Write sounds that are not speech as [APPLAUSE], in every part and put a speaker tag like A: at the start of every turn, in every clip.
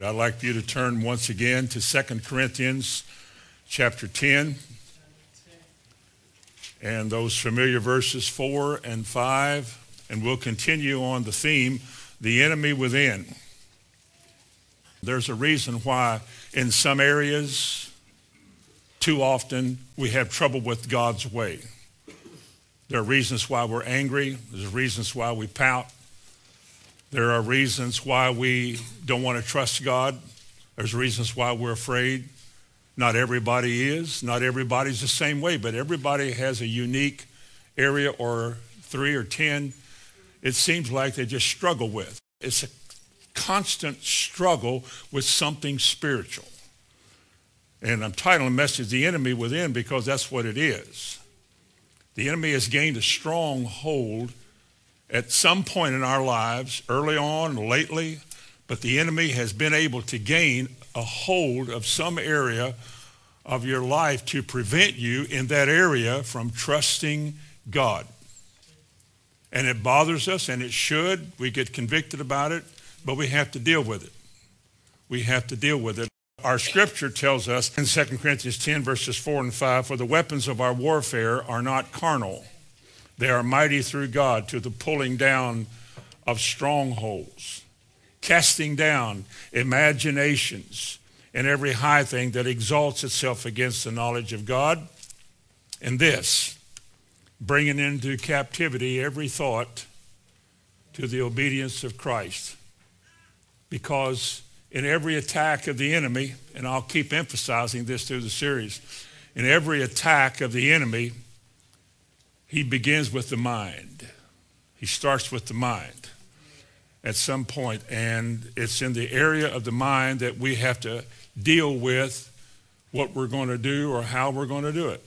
A: I'd like for you to turn once again to 2 Corinthians chapter 10 and those familiar verses 4 and 5, and we'll continue on the theme, the enemy within. There's a reason why in some areas, too often, we have trouble with God's way. There are reasons why we're angry. There's reasons why we pout. There are reasons why we don't want to trust God. There's reasons why we're afraid. Not everybody is. Not everybody's the same way, but everybody has a unique area or three or ten it seems like they just struggle with. It's a constant struggle with something spiritual. And I'm titling the message, The Enemy Within, because that's what it is. The enemy has gained a strong hold at some point in our lives, early on, lately, but the enemy has been able to gain a hold of some area of your life to prevent you in that area from trusting God. And it bothers us, and it should. We get convicted about it, but we have to deal with it. We have to deal with it. Our scripture tells us in 2 Corinthians 10, verses 4 and 5, For the weapons of our warfare are not carnal they are mighty through God to the pulling down of strongholds, casting down imaginations and every high thing that exalts itself against the knowledge of God. And this, bringing into captivity every thought to the obedience of Christ. Because in every attack of the enemy, and I'll keep emphasizing this through the series, in every attack of the enemy, he begins with the mind. He starts with the mind at some point, and it's in the area of the mind that we have to deal with what we're going to do or how we're going to do it.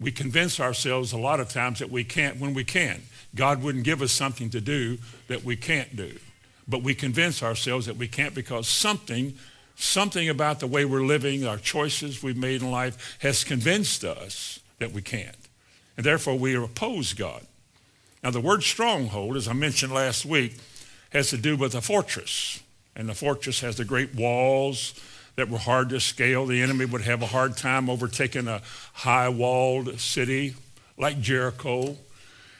A: We convince ourselves a lot of times that we can't when we can. God wouldn't give us something to do that we can't do. But we convince ourselves that we can't because something, something about the way we're living, our choices we've made in life has convinced us that we can't and therefore we oppose God. Now, the word stronghold, as I mentioned last week, has to do with a fortress. And the fortress has the great walls that were hard to scale. The enemy would have a hard time overtaking a high-walled city like Jericho.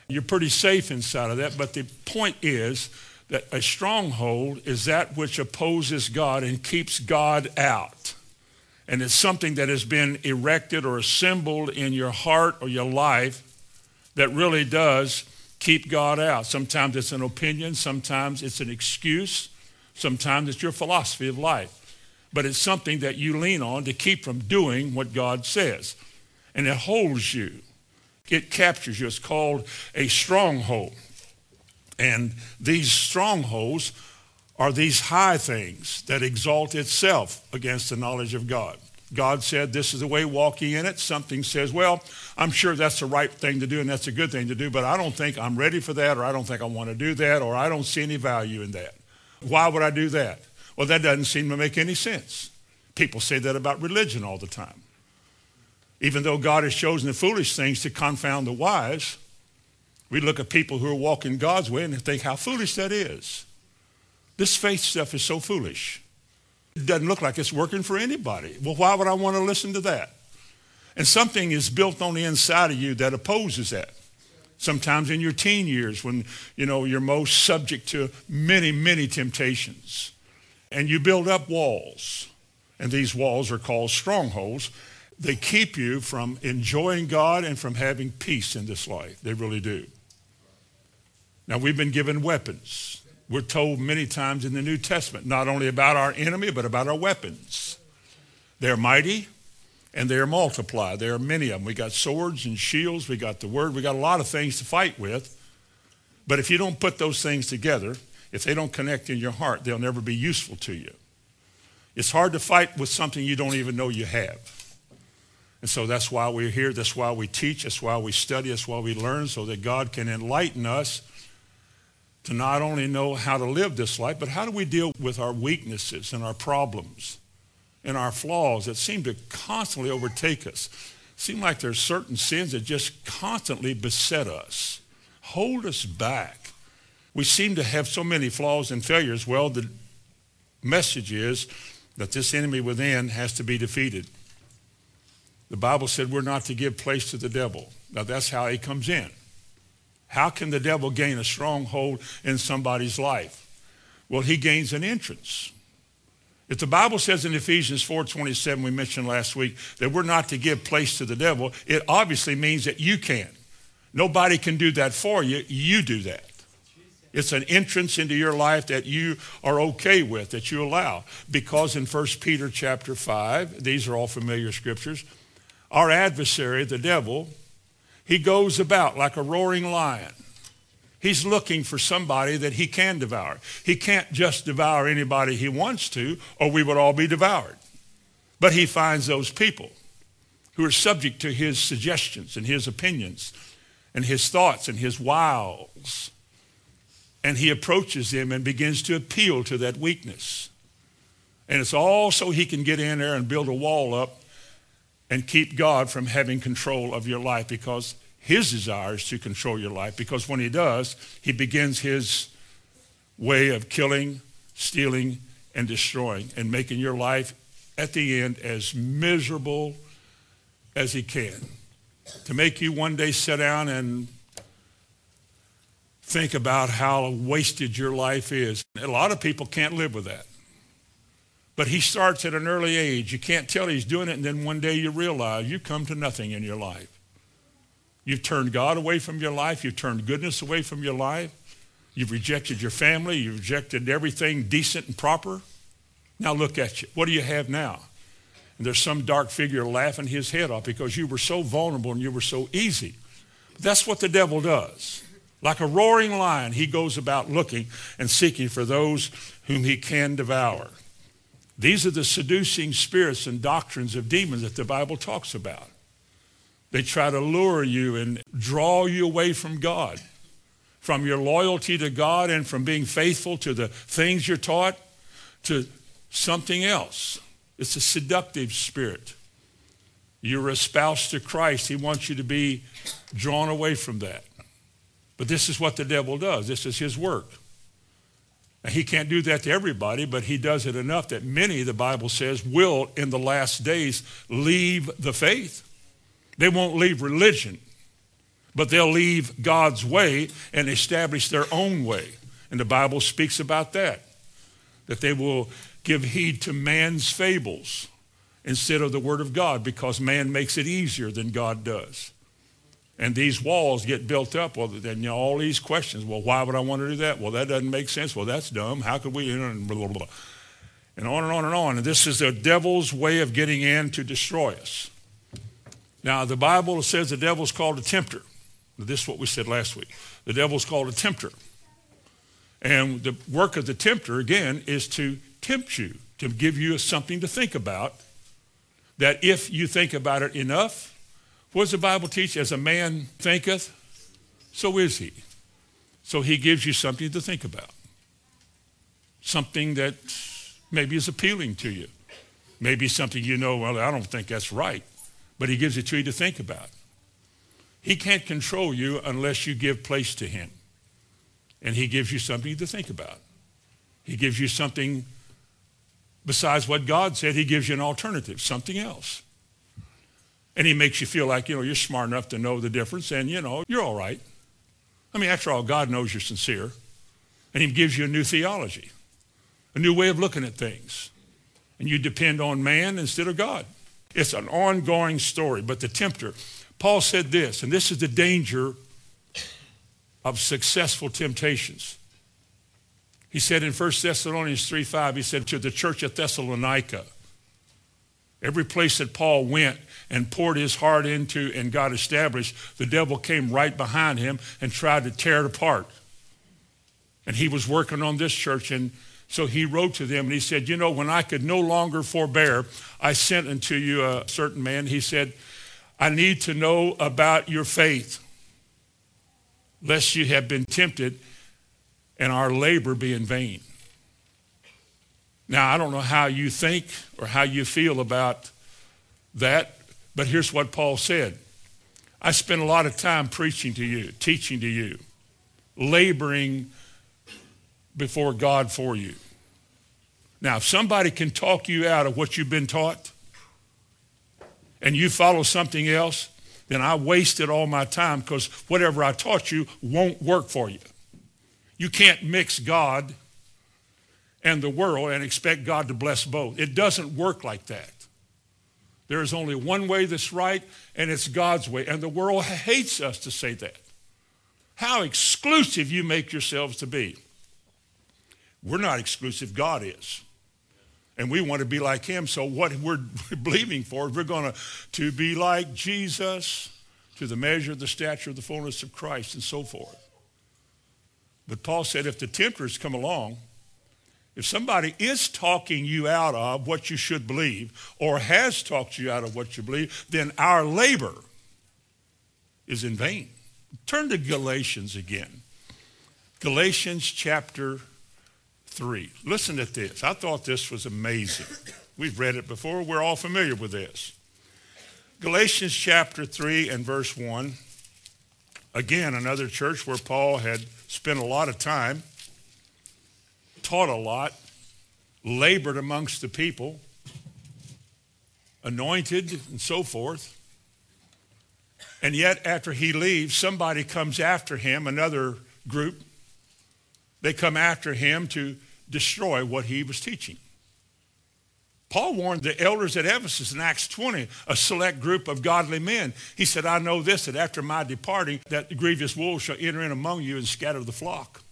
A: You're pretty safe inside of that, but the point is that a stronghold is that which opposes God and keeps God out and it's something that has been erected or assembled in your heart or your life that really does keep God out. Sometimes it's an opinion, sometimes it's an excuse, sometimes it's your philosophy of life. But it's something that you lean on to keep from doing what God says. And it holds you. It captures you. It's called a stronghold. And these strongholds are these high things that exalt itself against the knowledge of God. God said, this is the way, walking in it. Something says, well, I'm sure that's the right thing to do and that's a good thing to do, but I don't think I'm ready for that or I don't think I want to do that or I don't see any value in that. Why would I do that? Well, that doesn't seem to make any sense. People say that about religion all the time. Even though God has chosen the foolish things to confound the wise, we look at people who are walking God's way and think how foolish that is. This faith stuff is so foolish. It doesn't look like it's working for anybody. Well, why would I want to listen to that? And something is built on the inside of you that opposes that. Sometimes in your teen years when, you know, you're most subject to many, many temptations. And you build up walls. And these walls are called strongholds. They keep you from enjoying God and from having peace in this life. They really do. Now, we've been given weapons. We're told many times in the New Testament, not only about our enemy, but about our weapons. They're mighty and they're multiplied. There are many of them. We got swords and shields. We got the word. We got a lot of things to fight with. But if you don't put those things together, if they don't connect in your heart, they'll never be useful to you. It's hard to fight with something you don't even know you have. And so that's why we're here. That's why we teach. That's why we study. That's why we learn so that God can enlighten us to not only know how to live this life, but how do we deal with our weaknesses and our problems and our flaws that seem to constantly overtake us. Seem like there's certain sins that just constantly beset us, hold us back. We seem to have so many flaws and failures. Well, the message is that this enemy within has to be defeated. The Bible said we're not to give place to the devil. Now that's how he comes in. How can the devil gain a stronghold in somebody's life? Well, he gains an entrance. If the Bible says in Ephesians 4.27, we mentioned last week, that we're not to give place to the devil, it obviously means that you can't. Nobody can do that for you. You do that. It's an entrance into your life that you are okay with, that you allow. Because in 1 Peter chapter 5, these are all familiar scriptures, our adversary, the devil, he goes about like a roaring lion. He's looking for somebody that he can devour. He can't just devour anybody he wants to, or we would all be devoured. But he finds those people who are subject to his suggestions and his opinions and his thoughts and his wiles. And he approaches them and begins to appeal to that weakness. And it's all so he can get in there and build a wall up and keep God from having control of your life because his desire is to control your life. Because when he does, he begins his way of killing, stealing, and destroying and making your life at the end as miserable as he can. To make you one day sit down and think about how wasted your life is. A lot of people can't live with that. But he starts at an early age. You can't tell he's doing it, and then one day you realize you've come to nothing in your life. You've turned God away from your life. You've turned goodness away from your life. You've rejected your family. You've rejected everything decent and proper. Now look at you. What do you have now? And there's some dark figure laughing his head off because you were so vulnerable and you were so easy. That's what the devil does. Like a roaring lion, he goes about looking and seeking for those whom he can devour. These are the seducing spirits and doctrines of demons that the Bible talks about. They try to lure you and draw you away from God, from your loyalty to God and from being faithful to the things you're taught to something else. It's a seductive spirit. You're a spouse to Christ. He wants you to be drawn away from that. But this is what the devil does. This is his work. Now, he can't do that to everybody, but he does it enough that many, the Bible says, will in the last days leave the faith. They won't leave religion, but they'll leave God's way and establish their own way. And the Bible speaks about that, that they will give heed to man's fables instead of the word of God because man makes it easier than God does. And these walls get built up. Well, then you know, all these questions. Well, why would I want to do that? Well, that doesn't make sense. Well, that's dumb. How could we? Blah, blah, blah. and on and on and on. And this is the devil's way of getting in to destroy us. Now, the Bible says the devil's called a tempter. This is what we said last week. The devil's called a tempter. And the work of the tempter, again, is to tempt you, to give you something to think about, that if you think about it enough, what does the Bible teach? As a man thinketh, so is he. So he gives you something to think about. Something that maybe is appealing to you. Maybe something you know, well, I don't think that's right. But he gives it to you to think about. He can't control you unless you give place to him. And he gives you something to think about. He gives you something besides what God said. He gives you an alternative, something else. And he makes you feel like, you know, you're smart enough to know the difference and, you know, you're all right. I mean, after all, God knows you're sincere. And he gives you a new theology, a new way of looking at things. And you depend on man instead of God. It's an ongoing story. But the tempter, Paul said this, and this is the danger of successful temptations. He said in 1 Thessalonians 3 5, he said to the church at Thessalonica, every place that Paul went, and poured his heart into and got established, the devil came right behind him and tried to tear it apart. And he was working on this church, and so he wrote to them and he said, You know, when I could no longer forbear, I sent unto you a certain man. He said, I need to know about your faith, lest you have been tempted and our labor be in vain. Now, I don't know how you think or how you feel about that, but here's what Paul said I spent a lot of time preaching to you, teaching to you, laboring before God for you. Now, if somebody can talk you out of what you've been taught and you follow something else, then I wasted all my time because whatever I taught you won't work for you. You can't mix God and the world and expect God to bless both. It doesn't work like that. There is only one way that's right, and it's God's way. And the world hates us to say that. How exclusive you make yourselves to be. We're not exclusive, God is. And we want to be like him. So what we're [LAUGHS] believing for, is we're going to, to be like Jesus to the measure of the stature of the fullness of Christ and so forth. But Paul said if the tempters come along, if somebody is talking you out of what you should believe or has talked you out of what you believe, then our labor is in vain. Turn to Galatians again. Galatians chapter 3. Listen to this. I thought this was amazing. We've read it before. We're all familiar with this. Galatians chapter 3 and verse 1. Again, another church where Paul had spent a lot of time taught a lot, labored amongst the people, anointed, and so forth. And yet, after he leaves, somebody comes after him, another group. They come after him to destroy what he was teaching. Paul warned the elders at Ephesus in Acts 20, a select group of godly men. He said, I know this, that after my departing, that the grievous wolves shall enter in among you and scatter the flock.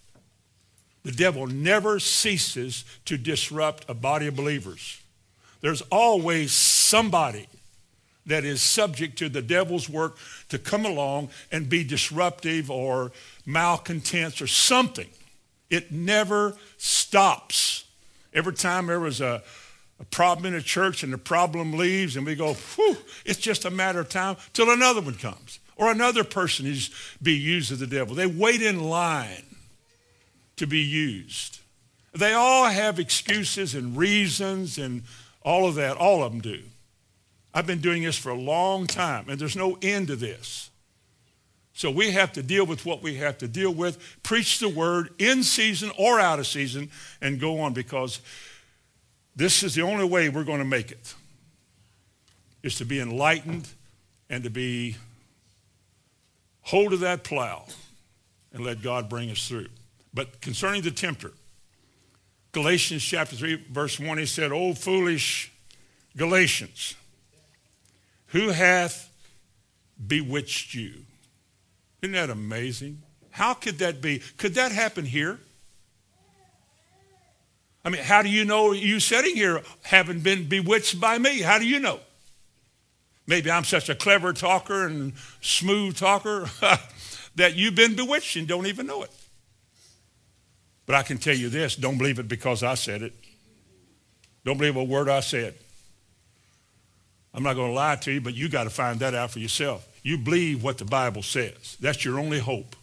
A: The devil never ceases to disrupt a body of believers. There's always somebody that is subject to the devil's work to come along and be disruptive or malcontents or something. It never stops. Every time there was a, a problem in a church and the problem leaves and we go, whew, it's just a matter of time till another one comes or another person is be used of the devil. They wait in line to be used. They all have excuses and reasons and all of that. All of them do. I've been doing this for a long time, and there's no end to this. So we have to deal with what we have to deal with, preach the word in season or out of season, and go on because this is the only way we're going to make it, is to be enlightened and to be hold of that plow and let God bring us through. But concerning the tempter, Galatians chapter 3, verse 1, he said, O foolish Galatians, who hath bewitched you? Isn't that amazing? How could that be? Could that happen here? I mean, how do you know you sitting here haven't been bewitched by me? How do you know? Maybe I'm such a clever talker and smooth talker [LAUGHS] that you've been bewitched and don't even know it. But I can tell you this don't believe it because I said it. Don't believe a word I said. I'm not going to lie to you, but you got to find that out for yourself. You believe what the Bible says. That's your only hope.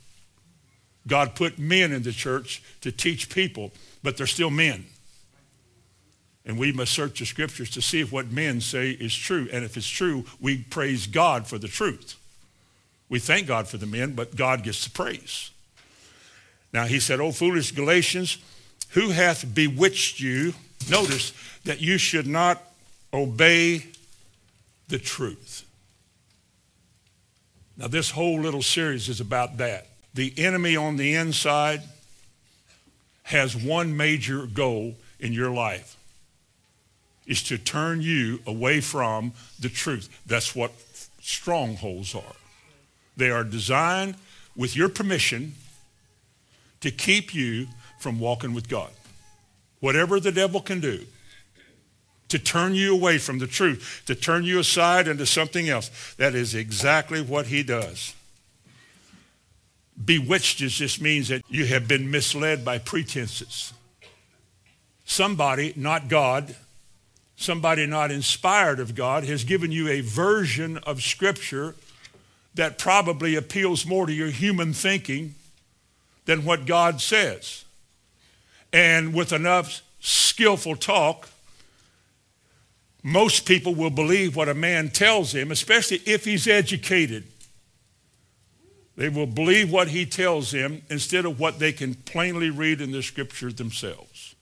A: God put men in the church to teach people, but they're still men. And we must search the scriptures to see if what men say is true. And if it's true, we praise God for the truth. We thank God for the men, but God gets the praise. Now he said, O foolish Galatians, who hath bewitched you? Notice that you should not obey the truth. Now, this whole little series is about that. The enemy on the inside has one major goal in your life is to turn you away from the truth. That's what strongholds are. They are designed with your permission to keep you from walking with God. Whatever the devil can do to turn you away from the truth, to turn you aside into something else, that is exactly what he does. Bewitched just means that you have been misled by pretenses. Somebody, not God, somebody not inspired of God, has given you a version of Scripture that probably appeals more to your human thinking than what God says. And with enough skillful talk, most people will believe what a man tells him, especially if he's educated. They will believe what he tells them instead of what they can plainly read in the scriptures themselves.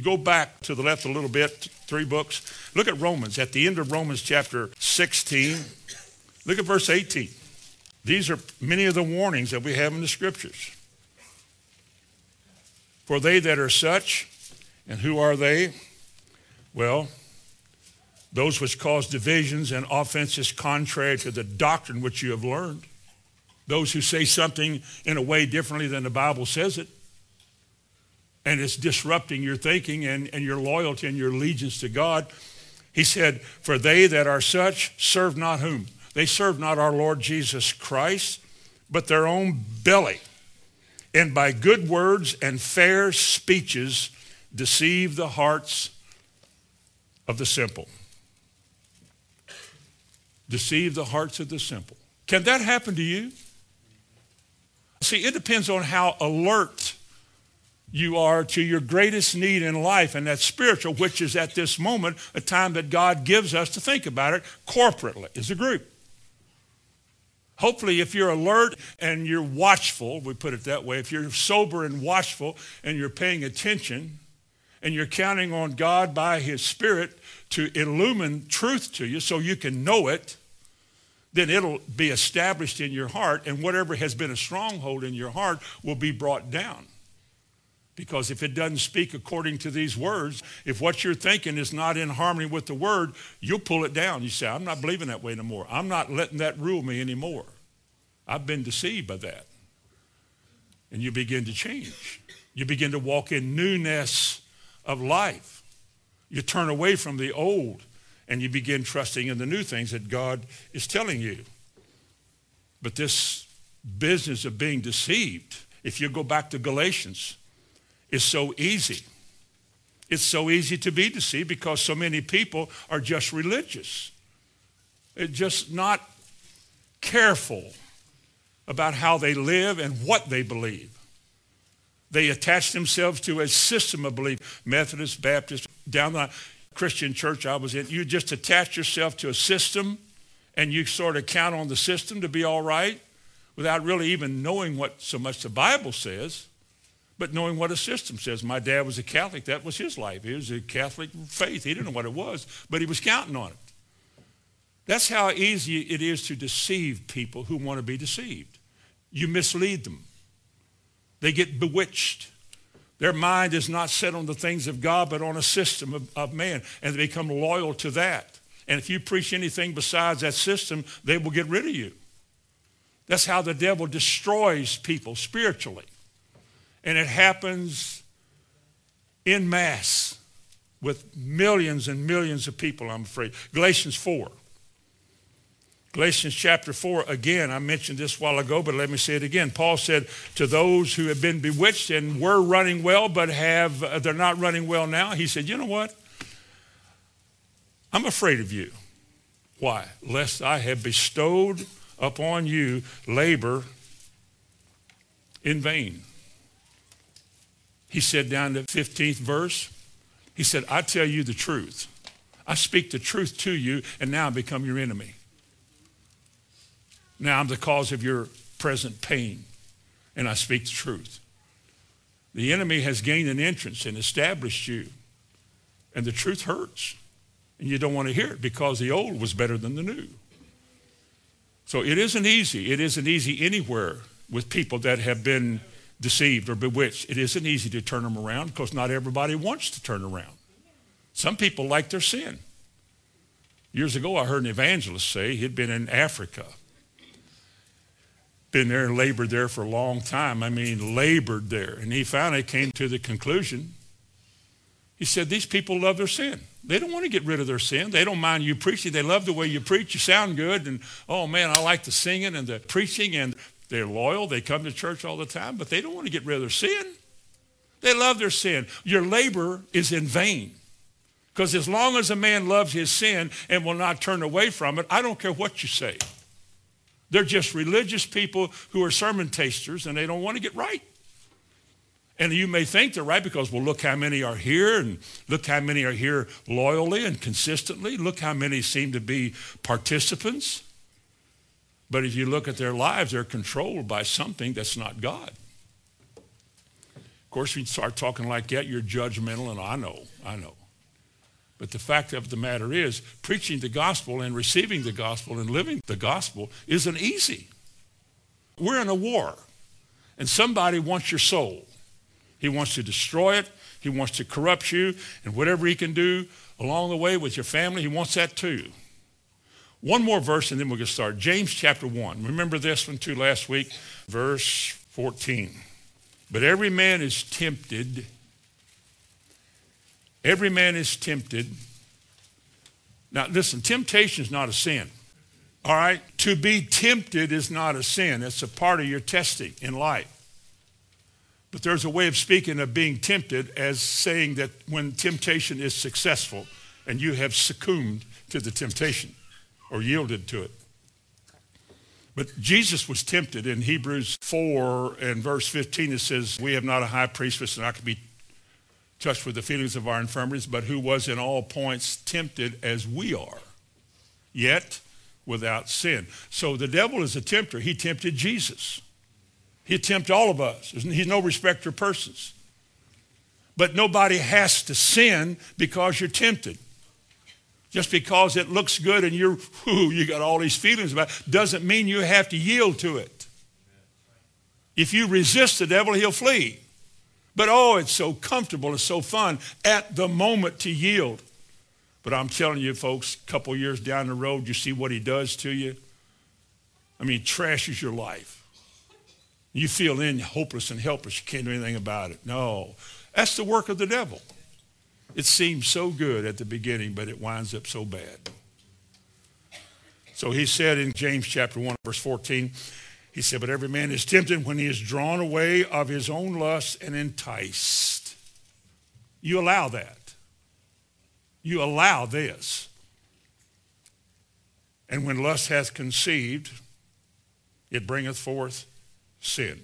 A: Go back to the left a little bit, three books. Look at Romans. At the end of Romans chapter 16, look at verse 18. These are many of the warnings that we have in the scriptures. For they that are such, and who are they? Well, those which cause divisions and offenses contrary to the doctrine which you have learned. Those who say something in a way differently than the Bible says it. And it's disrupting your thinking and, and your loyalty and your allegiance to God. He said, For they that are such serve not whom? They serve not our Lord Jesus Christ, but their own belly. And by good words and fair speeches deceive the hearts of the simple deceive the hearts of the simple. Can that happen to you? See, it depends on how alert you are to your greatest need in life, and that's spiritual, which is at this moment a time that God gives us to think about it corporately as a group. Hopefully, if you're alert and you're watchful, we put it that way, if you're sober and watchful and you're paying attention and you're counting on God by His Spirit to illumine truth to you so you can know it, then it'll be established in your heart, and whatever has been a stronghold in your heart will be brought down. Because if it doesn't speak according to these words, if what you're thinking is not in harmony with the word, you'll pull it down. You say, I'm not believing that way anymore. I'm not letting that rule me anymore. I've been deceived by that. And you begin to change. You begin to walk in newness of life. You turn away from the old and you begin trusting in the new things that God is telling you. But this business of being deceived, if you go back to Galatians, is so easy. It's so easy to be deceived because so many people are just religious. They're just not careful about how they live and what they believe. They attach themselves to a system of belief. Methodist, Baptist, down the Christian church I was in, you just attach yourself to a system and you sort of count on the system to be all right without really even knowing what so much the Bible says, but knowing what a system says. My dad was a Catholic. That was his life. He was a Catholic faith. He didn't know what it was, but he was counting on it. That's how easy it is to deceive people who want to be deceived. You mislead them. They get bewitched. Their mind is not set on the things of God, but on a system of, of, man, and they become loyal to that. And if you preach anything besides that system, they will get rid of you. That's how the devil destroys people spiritually. And it happens in mass with millions and millions of people, I'm afraid. Galatians 4. Galatians chapter 4, again, I mentioned this while ago, but let me say it again. Paul said to those who have been bewitched and were running well, but have uh, they're not running well now, he said, you know what? I'm afraid of you. Why? Lest I have bestowed upon you labor in vain. He said down to 15th verse, he said, I tell you the truth. I speak the truth to you, and now I become your enemy. Now I'm the cause of your present pain, and I speak the truth. The enemy has gained an entrance and established you, and the truth hurts, and you don't want to hear it because the old was better than the new. So it isn't easy. It isn't easy anywhere with people that have been deceived or bewitched. It isn't easy to turn them around because not everybody wants to turn around. Some people like their sin. Years ago, I heard an evangelist say he'd been in Africa been there and labored there for a long time. I mean, labored there. And he finally came to the conclusion. He said, These people love their sin. They don't want to get rid of their sin. They don't mind you preaching. They love the way you preach. You sound good. And oh man, I like the singing and the preaching. And they're loyal. They come to church all the time, but they don't want to get rid of their sin. They love their sin. Your labor is in vain. Because as long as a man loves his sin and will not turn away from it, I don't care what you say. They're just religious people who are sermon tasters and they don't want to get right. And you may think they're right because, well, look how many are here and look how many are here loyally and consistently. Look how many seem to be participants. But if you look at their lives, they're controlled by something that's not God. Of course, you start talking like that, you're judgmental, and I know, I know. But the fact of the matter is, preaching the gospel and receiving the gospel and living the gospel isn't easy. We're in a war, and somebody wants your soul. He wants to destroy it. He wants to corrupt you, and whatever he can do along the way with your family, he wants that too. One more verse, and then we'll get started. James chapter 1. Remember this one too last week? Verse 14. But every man is tempted. Every man is tempted. Now, listen, temptation is not a sin. All right? To be tempted is not a sin. It's a part of your testing in life. But there's a way of speaking of being tempted as saying that when temptation is successful and you have succumbed to the temptation or yielded to it. But Jesus was tempted in Hebrews 4 and verse 15. It says, We have not a high priest not can be touched with the feelings of our infirmities, but who was in all points tempted as we are, yet without sin. So the devil is a tempter. He tempted Jesus. He'd tempt all of us. He's no respecter of persons. But nobody has to sin because you're tempted. Just because it looks good and you're, whoo, you got all these feelings about it, doesn't mean you have to yield to it. If you resist the devil, he'll flee. But oh, it's so comfortable, it's so fun at the moment to yield. But I'm telling you, folks, a couple years down the road, you see what he does to you. I mean, he trashes your life. You feel in hopeless and helpless. You can't do anything about it. No, that's the work of the devil. It seems so good at the beginning, but it winds up so bad. So he said in James chapter 1, verse 14, he said, But every man is tempted when he is drawn away of his own lust and enticed. You allow that. You allow this. And when lust hath conceived, it bringeth forth sin.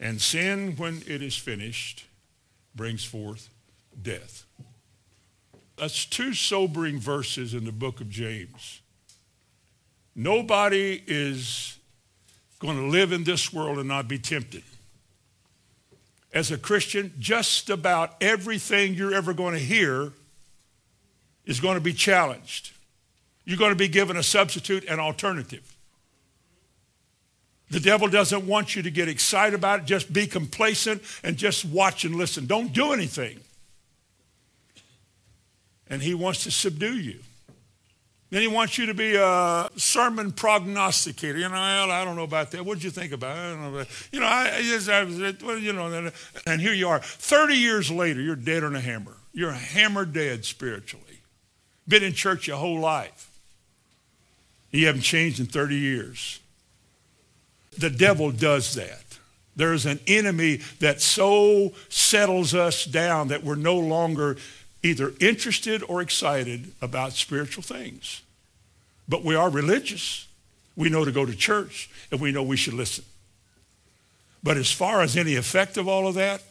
A: And sin, when it is finished, brings forth death. That's two sobering verses in the book of James. Nobody is going to live in this world and not be tempted. As a Christian, just about everything you're ever going to hear is going to be challenged. You're going to be given a substitute, an alternative. The devil doesn't want you to get excited about it. Just be complacent and just watch and listen. Don't do anything. And he wants to subdue you. Then he wants you to be a sermon prognosticator. You know, I don't know about that. What did you think about it? You know, I, I, well, you know, and here you are. 30 years later, you're dead on a hammer. You're hammer dead spiritually. Been in church your whole life. You haven't changed in 30 years. The devil does that. There's an enemy that so settles us down that we're no longer either interested or excited about spiritual things. But we are religious. We know to go to church and we know we should listen. But as far as any effect of all of that,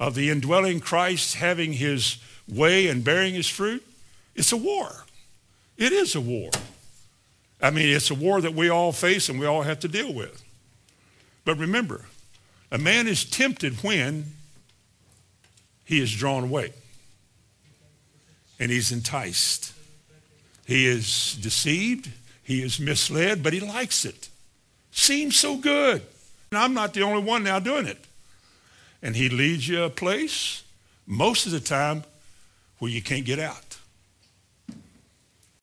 A: of the indwelling Christ having his way and bearing his fruit, it's a war. It is a war. I mean, it's a war that we all face and we all have to deal with. But remember, a man is tempted when he is drawn away and he's enticed. He is deceived, he is misled, but he likes it. Seems so good. And I'm not the only one now doing it. And he leads you a place, most of the time, where you can't get out.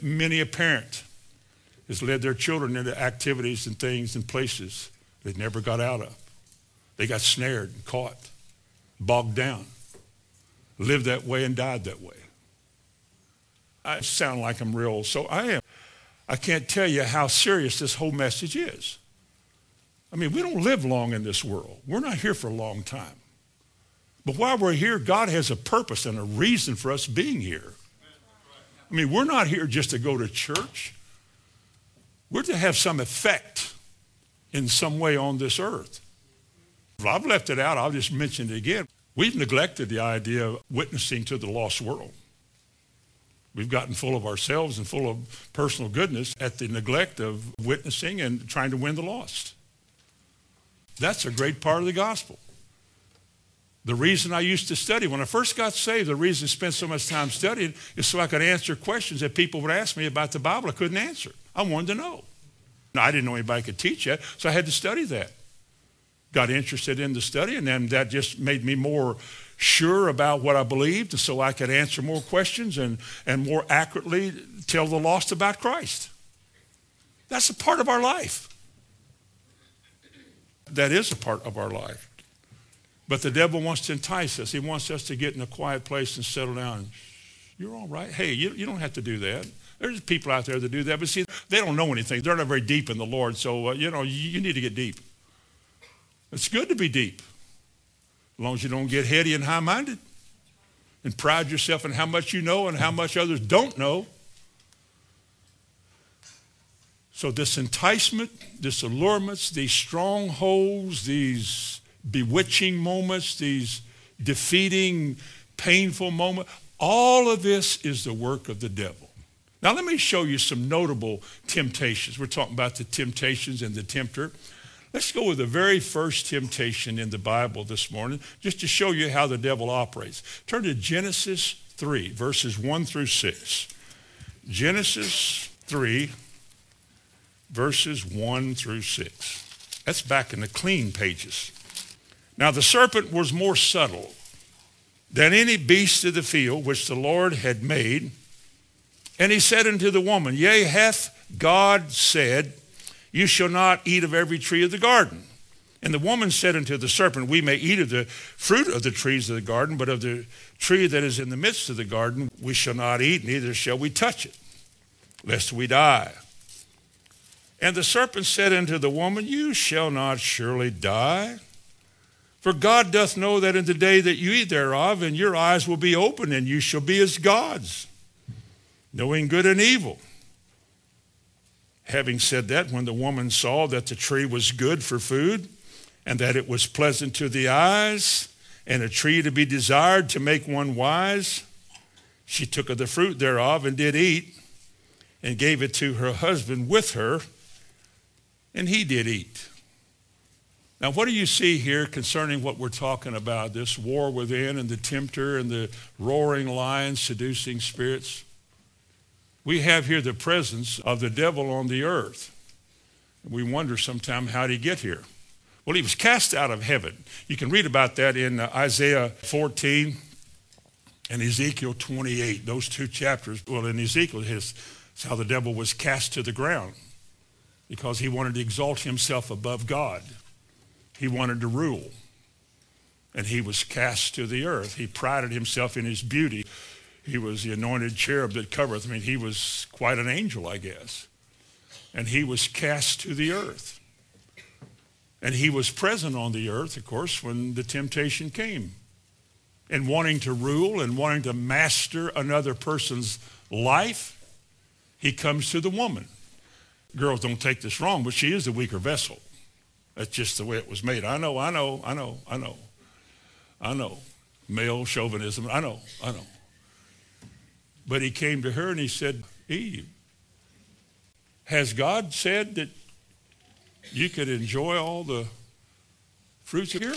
A: Many a parent has led their children into activities and things and places they never got out of. They got snared and caught, bogged down, lived that way and died that way. I sound like I'm real, so I am. I can't tell you how serious this whole message is. I mean, we don't live long in this world. We're not here for a long time. But while we're here, God has a purpose and a reason for us being here. I mean, we're not here just to go to church. We're to have some effect in some way on this earth. If I've left it out, I'll just mention it again. We've neglected the idea of witnessing to the lost world. We've gotten full of ourselves and full of personal goodness at the neglect of witnessing and trying to win the lost. That's a great part of the gospel. The reason I used to study, when I first got saved, the reason I spent so much time studying is so I could answer questions that people would ask me about the Bible I couldn't answer. I wanted to know. Now, I didn't know anybody could teach that, so I had to study that. Got interested in the study, and then that just made me more sure about what I believed, so I could answer more questions and, and more accurately tell the lost about Christ. That's a part of our life. That is a part of our life. But the devil wants to entice us. He wants us to get in a quiet place and settle down. You're all right. Hey, you, you don't have to do that. There's people out there that do that, but see, they don't know anything. They're not very deep in the Lord, so, uh, you know, you, you need to get deep. It's good to be deep, as long as you don't get heady and high-minded and pride yourself in how much you know and how much others don't know. So this enticement, this allurements, these strongholds, these bewitching moments, these defeating, painful moments, all of this is the work of the devil. Now let me show you some notable temptations. We're talking about the temptations and the tempter. Let's go with the very first temptation in the Bible this morning, just to show you how the devil operates. Turn to Genesis 3, verses 1 through 6. Genesis 3, verses 1 through 6. That's back in the clean pages. Now the serpent was more subtle than any beast of the field which the Lord had made. And he said unto the woman, Yea, hath God said, You shall not eat of every tree of the garden. And the woman said unto the serpent, We may eat of the fruit of the trees of the garden, but of the tree that is in the midst of the garden we shall not eat, neither shall we touch it, lest we die. And the serpent said unto the woman, You shall not surely die. For God doth know that in the day that you eat thereof, and your eyes will be opened, and you shall be as gods, knowing good and evil. Having said that, when the woman saw that the tree was good for food, and that it was pleasant to the eyes, and a tree to be desired to make one wise, she took of the fruit thereof and did eat, and gave it to her husband with her and he did eat. Now, what do you see here concerning what we're talking about, this war within and the tempter and the roaring lion seducing spirits? We have here the presence of the devil on the earth. We wonder sometimes how did he get here? Well, he was cast out of heaven. You can read about that in uh, Isaiah 14 and Ezekiel 28, those two chapters. Well, in Ezekiel, it's how the devil was cast to the ground because he wanted to exalt himself above God. He wanted to rule. And he was cast to the earth. He prided himself in his beauty. He was the anointed cherub that covereth. I mean, he was quite an angel, I guess. And he was cast to the earth. And he was present on the earth, of course, when the temptation came. And wanting to rule and wanting to master another person's life, he comes to the woman girls don't take this wrong, but she is the weaker vessel. That's just the way it was made. I know, I know, I know, I know. I know. Male chauvinism, I know, I know. But he came to her and he said, Eve, has God said that you could enjoy all the fruits here?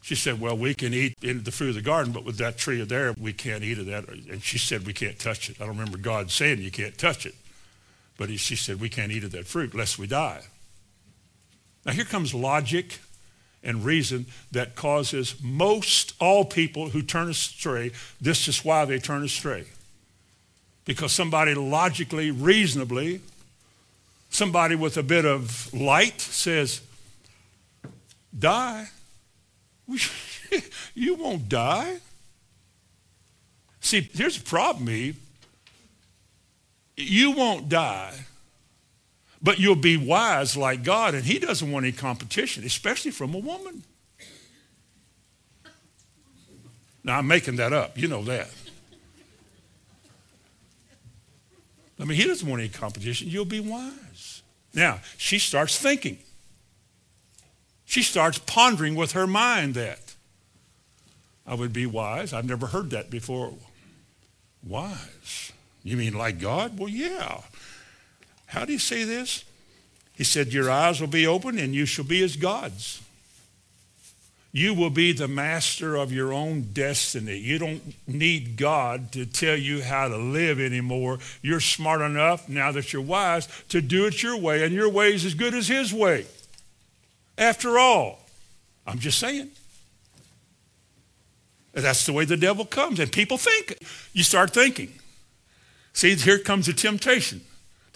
A: She said, well, we can eat in the fruit of the garden, but with that tree there, we can't eat of that. And she said, we can't touch it. I don't remember God saying you can't touch it. But he, she said, we can't eat of that fruit lest we die. Now here comes logic and reason that causes most all people who turn astray, this is why they turn astray. Because somebody logically, reasonably, somebody with a bit of light says, die. [LAUGHS] you won't die. See, here's the problem, Eve. You won't die, but you'll be wise like God, and he doesn't want any competition, especially from a woman. Now, I'm making that up. You know that. I mean, he doesn't want any competition. You'll be wise. Now, she starts thinking. She starts pondering with her mind that. I would be wise. I've never heard that before. Wise. You mean like God? Well, yeah. How do you say this? He said, Your eyes will be open and you shall be as gods. You will be the master of your own destiny. You don't need God to tell you how to live anymore. You're smart enough, now that you're wise, to do it your way, and your way is as good as His way. After all, I'm just saying. That's the way the devil comes, and people think. You start thinking. See, here comes the temptation.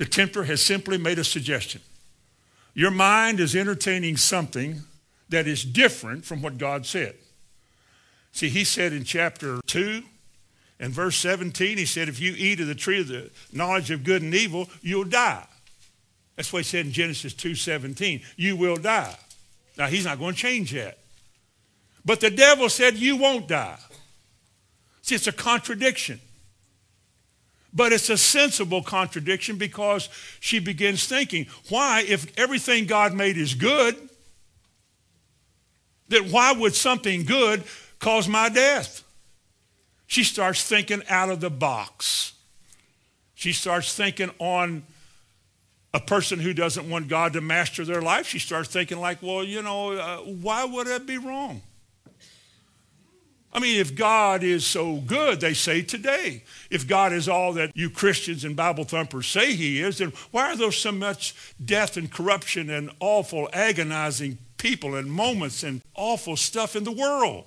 A: The tempter has simply made a suggestion. Your mind is entertaining something that is different from what God said. See, he said in chapter 2 and verse 17, he said, if you eat of the tree of the knowledge of good and evil, you'll die. That's what he said in Genesis 2.17. You will die. Now, he's not going to change that. But the devil said, you won't die. See, it's a contradiction. But it's a sensible contradiction because she begins thinking, why, if everything God made is good, that why would something good cause my death? She starts thinking out of the box. She starts thinking on a person who doesn't want God to master their life. She starts thinking like, well, you know, uh, why would it be wrong? I mean, if God is so good, they say today, if God is all that you Christians and Bible thumpers say he is, then why are there so much death and corruption and awful, agonizing people and moments and awful stuff in the world?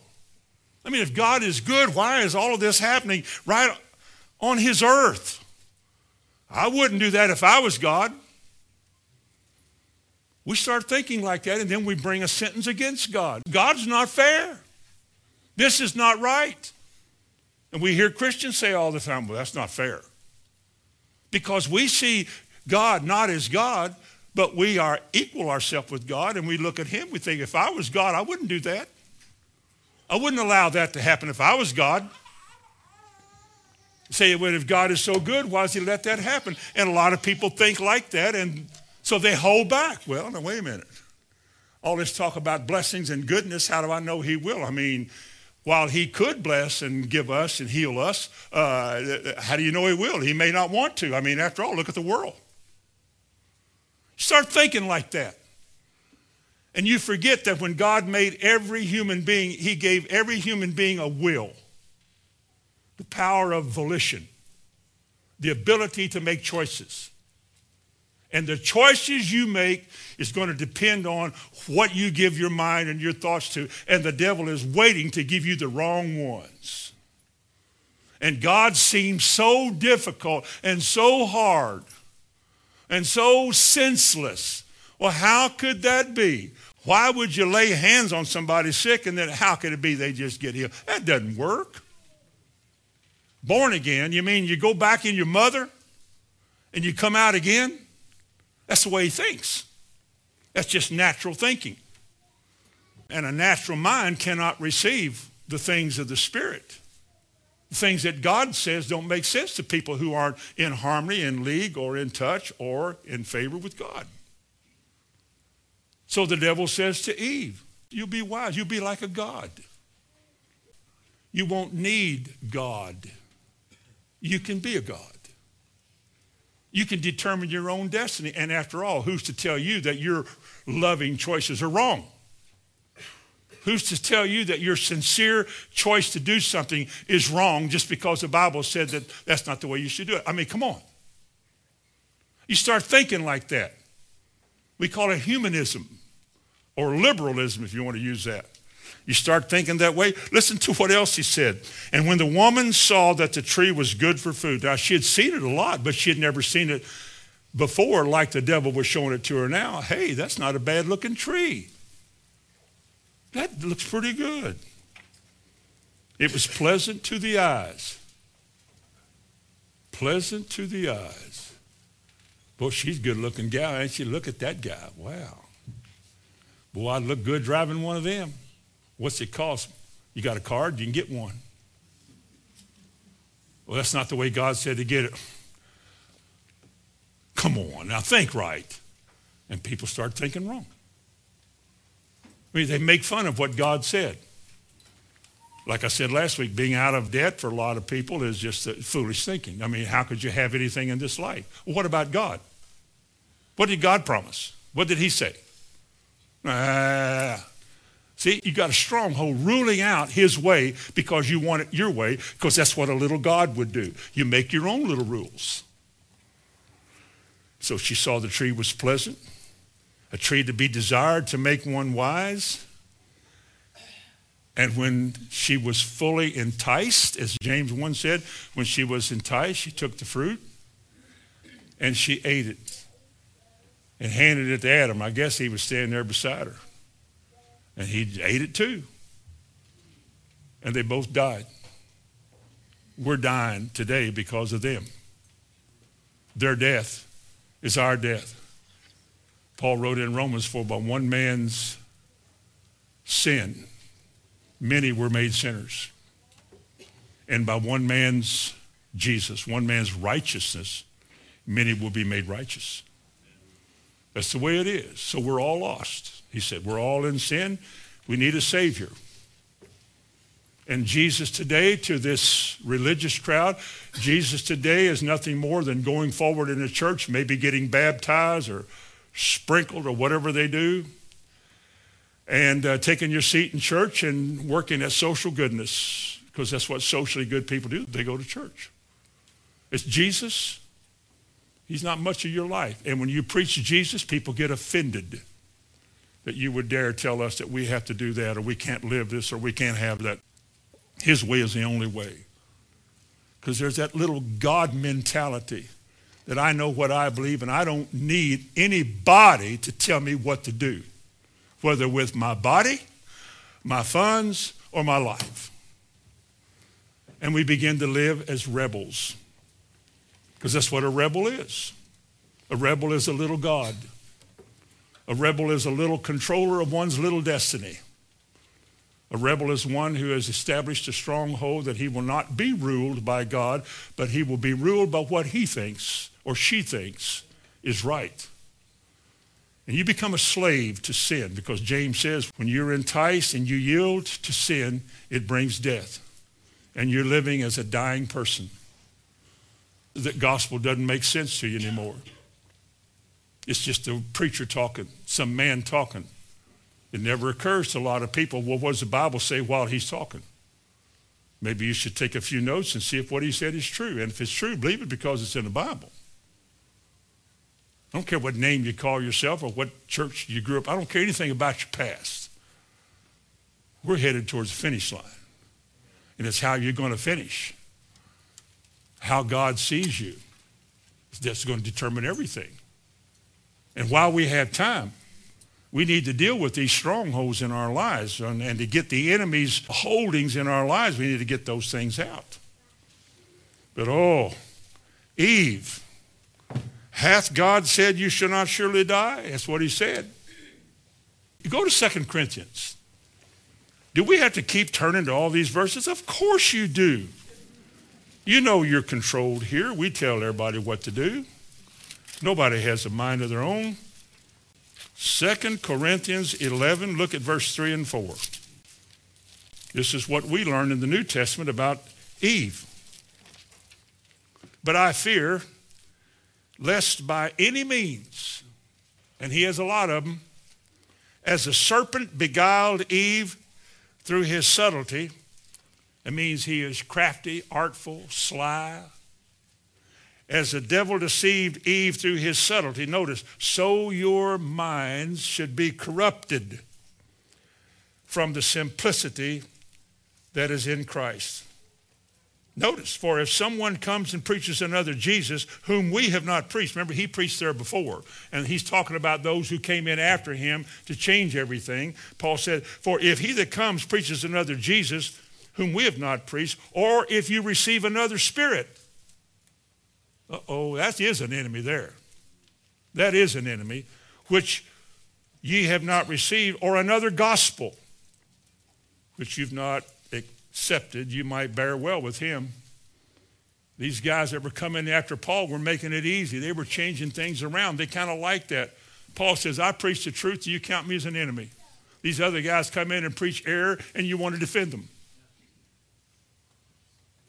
A: I mean, if God is good, why is all of this happening right on his earth? I wouldn't do that if I was God. We start thinking like that, and then we bring a sentence against God. God's not fair. This is not right. And we hear Christians say all the time, well, that's not fair. Because we see God not as God, but we are equal ourselves with God, and we look at him, we think, if I was God, I wouldn't do that. I wouldn't allow that to happen if I was God. Say, well, if God is so good, why does he let that happen? And a lot of people think like that, and so they hold back. Well, now, wait a minute. All this talk about blessings and goodness, how do I know he will? I mean, while he could bless and give us and heal us, uh, how do you know he will? He may not want to. I mean, after all, look at the world. Start thinking like that. And you forget that when God made every human being, he gave every human being a will, the power of volition, the ability to make choices. And the choices you make is going to depend on what you give your mind and your thoughts to. And the devil is waiting to give you the wrong ones. And God seems so difficult and so hard and so senseless. Well, how could that be? Why would you lay hands on somebody sick and then how could it be they just get healed? That doesn't work. Born again, you mean you go back in your mother and you come out again? That's the way he thinks. That's just natural thinking. And a natural mind cannot receive the things of the Spirit. The things that God says don't make sense to people who aren't in harmony, in league, or in touch, or in favor with God. So the devil says to Eve, You'll be wise. You'll be like a God. You won't need God. You can be a God. You can determine your own destiny. And after all, who's to tell you that your loving choices are wrong? Who's to tell you that your sincere choice to do something is wrong just because the Bible said that that's not the way you should do it? I mean, come on. You start thinking like that. We call it humanism or liberalism, if you want to use that. You start thinking that way. Listen to what else he said. And when the woman saw that the tree was good for food, now she had seen it a lot, but she had never seen it before like the devil was showing it to her now. Hey, that's not a bad looking tree. That looks pretty good. It was pleasant to the eyes. Pleasant to the eyes. Boy, she's a good looking gal, ain't she? Look at that guy. Wow. Boy, I'd look good driving one of them. What's it cost? You got a card, you can get one. Well, that's not the way God said to get it. Come on, now think right. And people start thinking wrong. I mean, they make fun of what God said. Like I said last week, being out of debt for a lot of people is just foolish thinking. I mean, how could you have anything in this life? What about God? What did God promise? What did he say? Ah, See, you got a stronghold ruling out his way because you want it your way, because that's what a little God would do. You make your own little rules. So she saw the tree was pleasant, a tree to be desired to make one wise. And when she was fully enticed, as James 1 said, when she was enticed, she took the fruit and she ate it and handed it to Adam. I guess he was standing there beside her. And he ate it too. And they both died. We're dying today because of them. Their death is our death. Paul wrote in Romans, for by one man's sin, many were made sinners. And by one man's Jesus, one man's righteousness, many will be made righteous. That's the way it is. So we're all lost. He said, we're all in sin. We need a Savior. And Jesus today, to this religious crowd, Jesus today is nothing more than going forward in the church, maybe getting baptized or sprinkled or whatever they do, and uh, taking your seat in church and working at social goodness, because that's what socially good people do. They go to church. It's Jesus. He's not much of your life. And when you preach Jesus, people get offended that you would dare tell us that we have to do that or we can't live this or we can't have that. His way is the only way. Because there's that little God mentality that I know what I believe and I don't need anybody to tell me what to do, whether with my body, my funds, or my life. And we begin to live as rebels because that's what a rebel is. A rebel is a little God. A rebel is a little controller of one's little destiny. A rebel is one who has established a stronghold that he will not be ruled by God, but he will be ruled by what he thinks or she thinks is right. And you become a slave to sin because James says when you're enticed and you yield to sin, it brings death. And you're living as a dying person. The gospel doesn't make sense to you anymore. It's just a preacher talking, some man talking. It never occurs to a lot of people, well, what does the Bible say while he's talking? Maybe you should take a few notes and see if what he said is true. And if it's true, believe it because it's in the Bible. I don't care what name you call yourself or what church you grew up. I don't care anything about your past. We're headed towards the finish line. And it's how you're going to finish. How God sees you. That's going to determine everything. And while we have time, we need to deal with these strongholds in our lives. And, and, to get the enemy's holdings in our lives, we need to get those things out. But oh, Eve, hath God said you shall not surely die? That's what he said. You go to 2 Corinthians. Do we have to keep turning to all these verses? Of course you do. You know you're controlled here. We tell everybody what to do. Nobody has a mind of their own. 2 Corinthians 11, look at verse 3 and 4. This is what we learn in the New Testament about Eve. But I fear, lest by any means, and he has a lot of them, as the serpent beguiled Eve through his subtlety, it means he is crafty, artful, sly, as the devil deceived Eve through his subtlety, notice, so your minds should be corrupted from the simplicity that is in Christ. Notice, for if someone comes and preaches another Jesus whom we have not preached, remember he preached there before, and he's talking about those who came in after him to change everything. Paul said, for if he that comes preaches another Jesus whom we have not preached, or if you receive another spirit, uh-oh, that is an enemy there. That is an enemy, which ye have not received, or another gospel, which you've not accepted, you might bear well with him. These guys that were coming after Paul were making it easy. They were changing things around. They kind of like that. Paul says, I preach the truth, you count me as an enemy. These other guys come in and preach error, and you want to defend them.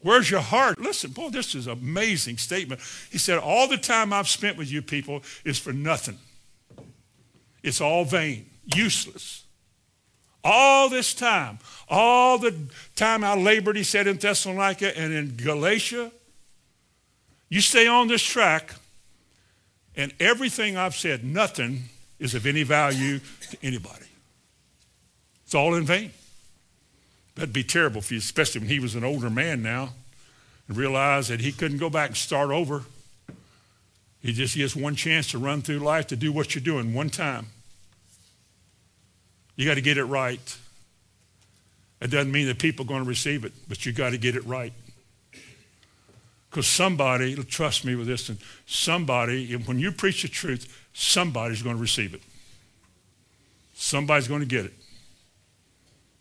A: Where's your heart? Listen, boy, this is an amazing statement. He said, All the time I've spent with you people is for nothing. It's all vain, useless. All this time, all the time I labored, he said, in Thessalonica and in Galatia, you stay on this track, and everything I've said, nothing is of any value to anybody. It's all in vain. That'd be terrible for you, especially when he was an older man now and realized that he couldn't go back and start over. He just gets one chance to run through life to do what you're doing one time. You got to get it right. It doesn't mean that people are going to receive it, but you got to get it right. Because somebody, trust me with this, and somebody, when you preach the truth, somebody's going to receive it. Somebody's going to get it.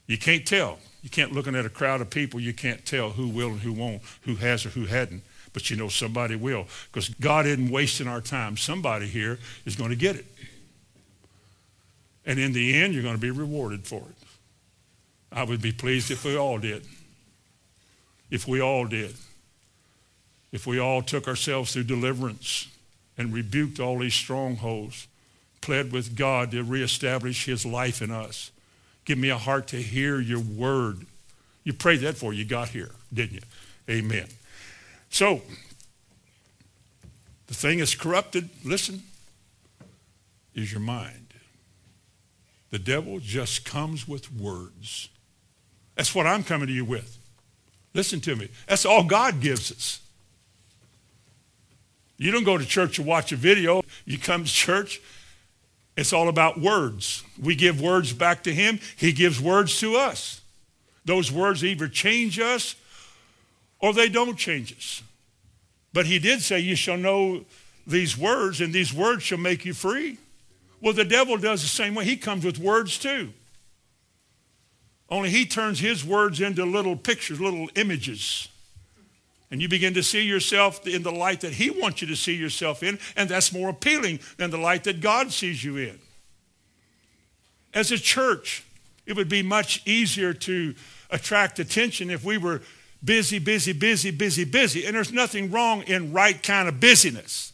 A: You can't tell. You can't, looking at a crowd of people, you can't tell who will and who won't, who has or who hadn't. But you know somebody will. Because God isn't wasting our time. Somebody here is going to get it. And in the end, you're going to be rewarded for it. I would be pleased if we all did. If we all did. If we all took ourselves through deliverance and rebuked all these strongholds, pled with God to reestablish his life in us. Give me a heart to hear your word. You prayed that for you got here, didn't you? Amen. So, the thing that's corrupted, listen, is your mind. The devil just comes with words. That's what I'm coming to you with. Listen to me. That's all God gives us. You don't go to church to watch a video. You come to church, it's all about words. We give words back to him. He gives words to us. Those words either change us or they don't change us. But he did say, you shall know these words and these words shall make you free. Well, the devil does the same way. He comes with words too. Only he turns his words into little pictures, little images. And you begin to see yourself in the light that he wants you to see yourself in, and that's more appealing than the light that God sees you in. As a church, it would be much easier to attract attention if we were busy, busy, busy, busy, busy. And there's nothing wrong in right kind of busyness.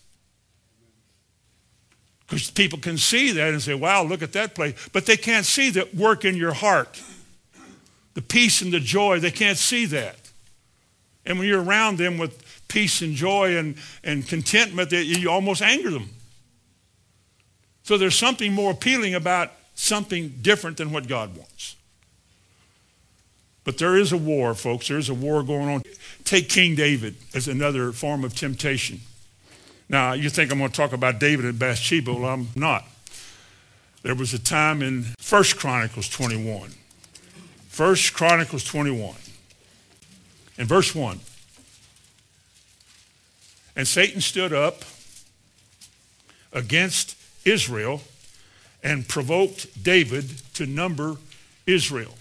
A: Because people can see that and say, wow, look at that place. But they can't see the work in your heart, the peace and the joy. They can't see that. And when you're around them with peace and joy and, and contentment, you almost anger them. So there's something more appealing about something different than what God wants. But there is a war, folks. There is a war going on. Take King David as another form of temptation. Now, you think I'm going to talk about David and Bathsheba. Well, I'm not. There was a time in 1 Chronicles 21. 1 Chronicles 21. In verse 1. And Satan stood up against Israel and provoked David to number Israel.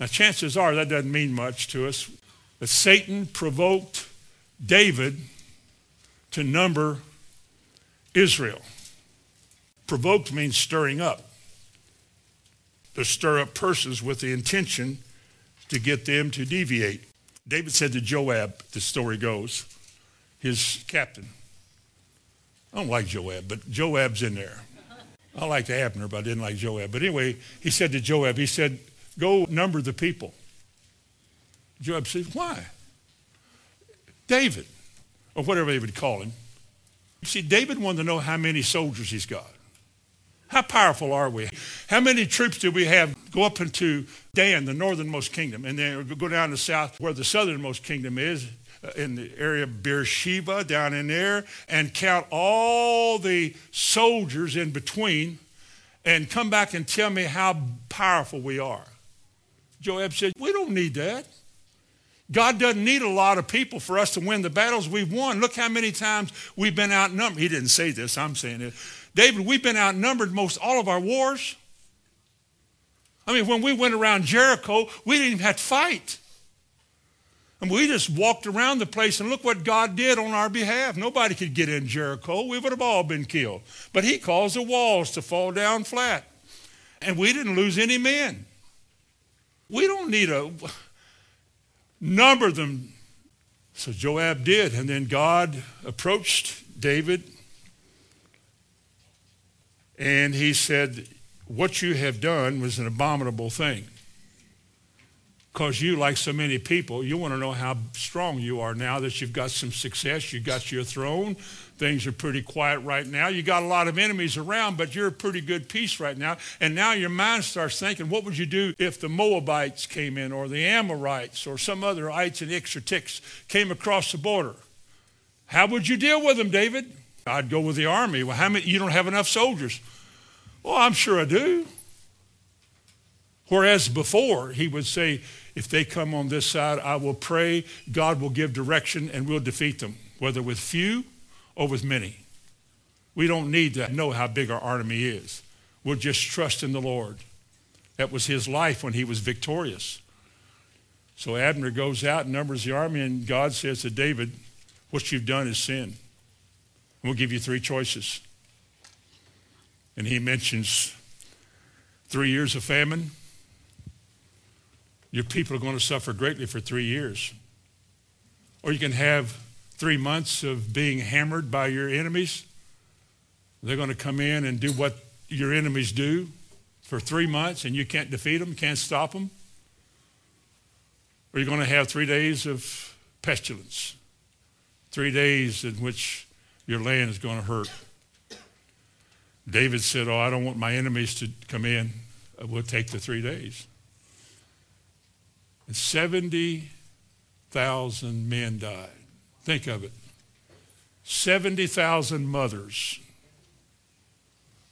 A: Now, chances are that doesn't mean much to us. That Satan provoked David to number Israel. Provoked means stirring up. To stir up persons with the intention to get them to deviate. David said to Joab, the story goes, his captain. I don't like Joab, but Joab's in there. I liked Abner, but I didn't like Joab. But anyway, he said to Joab, he said, go number the people. Joab said, why? David, or whatever they would call him. You see, David wanted to know how many soldiers he's got. How powerful are we? How many troops do we have go up into Dan, the northernmost kingdom, and then go down to south where the southernmost kingdom is, uh, in the area of Beersheba, down in there, and count all the soldiers in between and come back and tell me how powerful we are. Joab said, We don't need that. God doesn't need a lot of people for us to win the battles we've won. Look how many times we've been outnumbered. He didn't say this, I'm saying it. David, we've been outnumbered most all of our wars. I mean, when we went around Jericho, we didn't even have to fight. And we just walked around the place and look what God did on our behalf. Nobody could get in Jericho. We would have all been killed. But he caused the walls to fall down flat. And we didn't lose any men. We don't need to number them. So Joab did. And then God approached David and he said, what you have done was an abominable thing. Because you, like so many people, you want to know how strong you are now that you've got some success, you've got your throne, things are pretty quiet right now. You got a lot of enemies around, but you're a pretty good peace right now. And now your mind starts thinking, what would you do if the Moabites came in, or the Amorites, or some other ites and ixotics came across the border? How would you deal with them, David? I'd go with the army. Well, how many? You don't have enough soldiers. Well, I'm sure I do. Whereas before, he would say, if they come on this side, I will pray, God will give direction, and we'll defeat them, whether with few or with many. We don't need to know how big our army is. We'll just trust in the Lord. That was his life when he was victorious. So Abner goes out and numbers the army, and God says to David, What you've done is sin. We'll give you three choices. And he mentions three years of famine, your people are going to suffer greatly for three years. Or you can have three months of being hammered by your enemies. They're going to come in and do what your enemies do for three months and you can't defeat them, can't stop them. Or you're going to have three days of pestilence, three days in which your land is going to hurt. David said, Oh, I don't want my enemies to come in. We'll take the three days. And 70,000 men died. Think of it. 70,000 mothers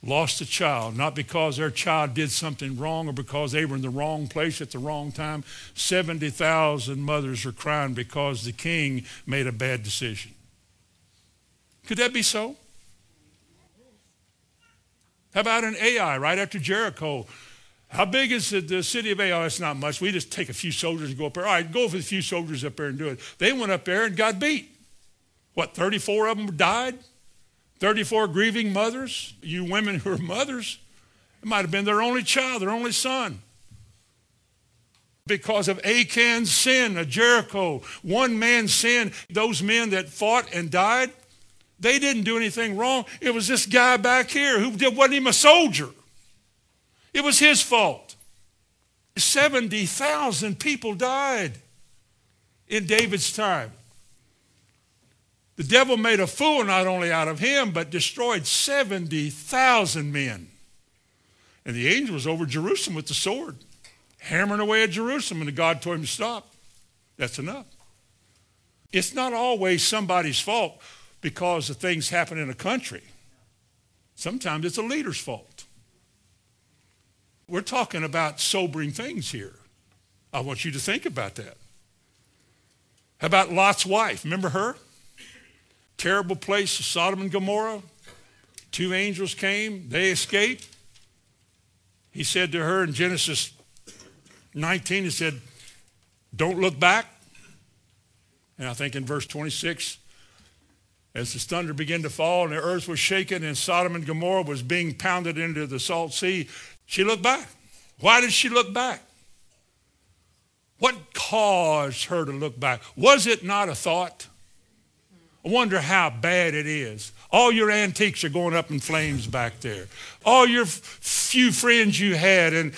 A: lost a child, not because their child did something wrong or because they were in the wrong place at the wrong time. 70,000 mothers are crying because the king made a bad decision. Could that be so? How about an Ai right after Jericho? How big is the, city of Ai? Oh, it's not much. We just take a few soldiers and go up there. All right, go for a few soldiers up there and do it. They went up there and got beat. What, 34 of them died? 34 grieving mothers? You women who are mothers, it might have been their only child, their only son. Because of Achan's sin, of Jericho, one man's sin, those men that fought and died, they didn't do anything wrong. It was this guy back here who wasn't even a soldier. It was his fault. 70,000 people died in David's time. The devil made a fool not only out of him, but destroyed 70,000 men. And the angel was over Jerusalem with the sword, hammering away at Jerusalem, and God told him to stop. That's enough. It's not always somebody's fault because the things happen in a country. Sometimes it's a leader's fault. We're talking about sobering things here. I want you to think about that. How about Lot's wife? Remember her? Terrible place, of Sodom and Gomorrah. Two angels came, they escaped. He said to her in Genesis 19, he said, Don't look back. And I think in verse 26, as the thunder began to fall and the earth was shaken and Sodom and Gomorrah was being pounded into the salt sea, she looked back. Why did she look back? What caused her to look back? Was it not a thought? I wonder how bad it is. All your antiques are going up in flames back there. All your few friends you had, and,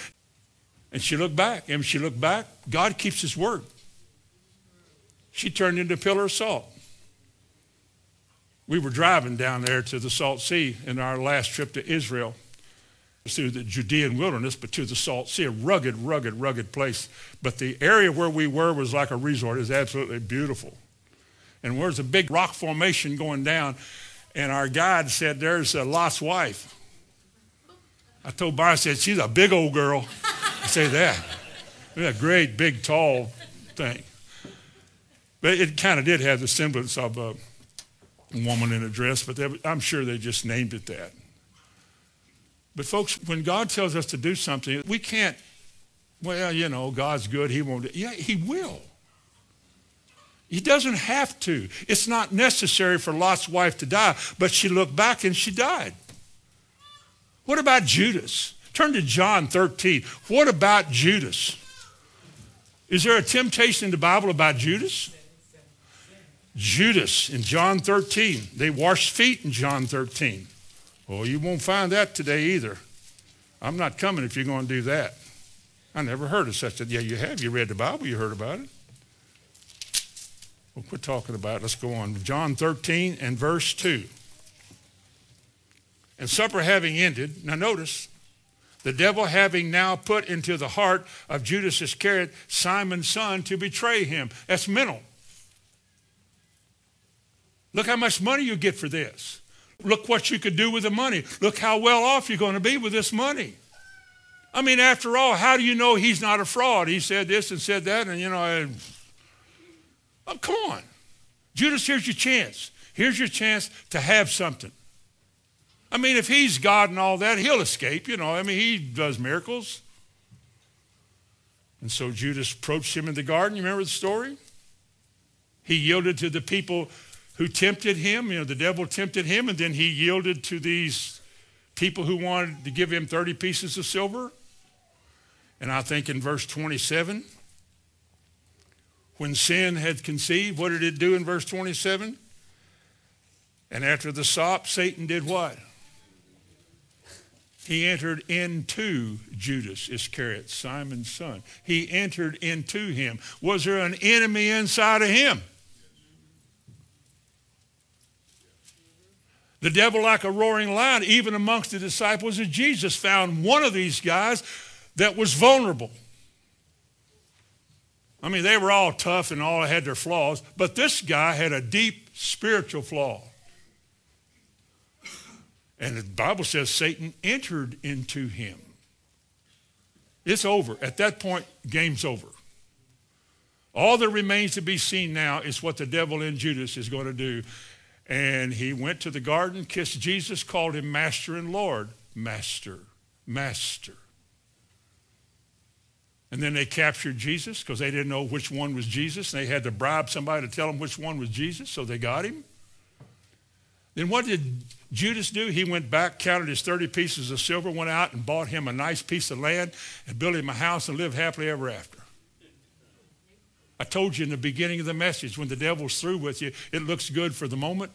A: and she looked back. And she looked back, God keeps his word. She turned into a pillar of salt. We were driving down there to the Salt Sea in our last trip to Israel through the Judean wilderness, but to the Salt Sea, a rugged, rugged, rugged place. But the area where we were was like a resort. It was absolutely beautiful. And there's a big rock formation going down, and our guide said, there's a Lot's wife. I told Byron, I said, she's a big old girl. I say that. A great, big, tall thing. But it kind of did have the semblance of a woman in a dress, but I'm sure they just named it that. But folks, when God tells us to do something, we can't, well, you know, God's good, he won't. Yeah, he will. He doesn't have to. It's not necessary for Lot's wife to die, but she looked back and she died. What about Judas? Turn to John 13. What about Judas? Is there a temptation in the Bible about Judas? Judas in John 13. They washed feet in John 13. Well, you won't find that today either. I'm not coming if you're going to do that. I never heard of such a, yeah, you have. You read the Bible, you heard about it. We'll quit talking about it. Let's go on. John 13 and verse 2. And supper having ended, now notice, the devil having now put into the heart of Judas Iscariot, Simon's son, to betray him. That's mental. Look how much money you get for this. Look what you could do with the money. Look how well off you're going to be with this money. I mean, after all, how do you know he's not a fraud? He said this and said that, and you know, oh, come on. Judas, here's your chance. Here's your chance to have something. I mean, if he's God and all that, he'll escape, you know. I mean, he does miracles. And so Judas approached him in the garden. You remember the story? He yielded to the people who tempted him. You know, the devil tempted him, and then he yielded to these people who wanted to give him 30 pieces of silver. And I think in verse 27, when sin had conceived, what did it do in verse 27? And after the sop, Satan did what? He entered into Judas Iscariot, Simon's son. He entered into him. Was there an enemy inside of him? The devil, like a roaring lion, even amongst the disciples of Jesus, found one of these guys that was vulnerable. I mean, they were all tough and all had their flaws, but this guy had a deep spiritual flaw. And the Bible says Satan entered into him. It's over. At that point, game's over. All that remains to be seen now is what the devil in Judas is going to do. And he went to the garden, kissed Jesus, called him Master and Lord. Master, Master. And then they captured Jesus because they didn't know which one was Jesus. And they had to bribe somebody to tell them which one was Jesus, so they got him. Then what did Judas do? He went back, counted his 30 pieces of silver, went out and bought him a nice piece of land and built him a house and lived happily ever after. I told you in the beginning of the message, when the devil's through with you, it looks good for the moment.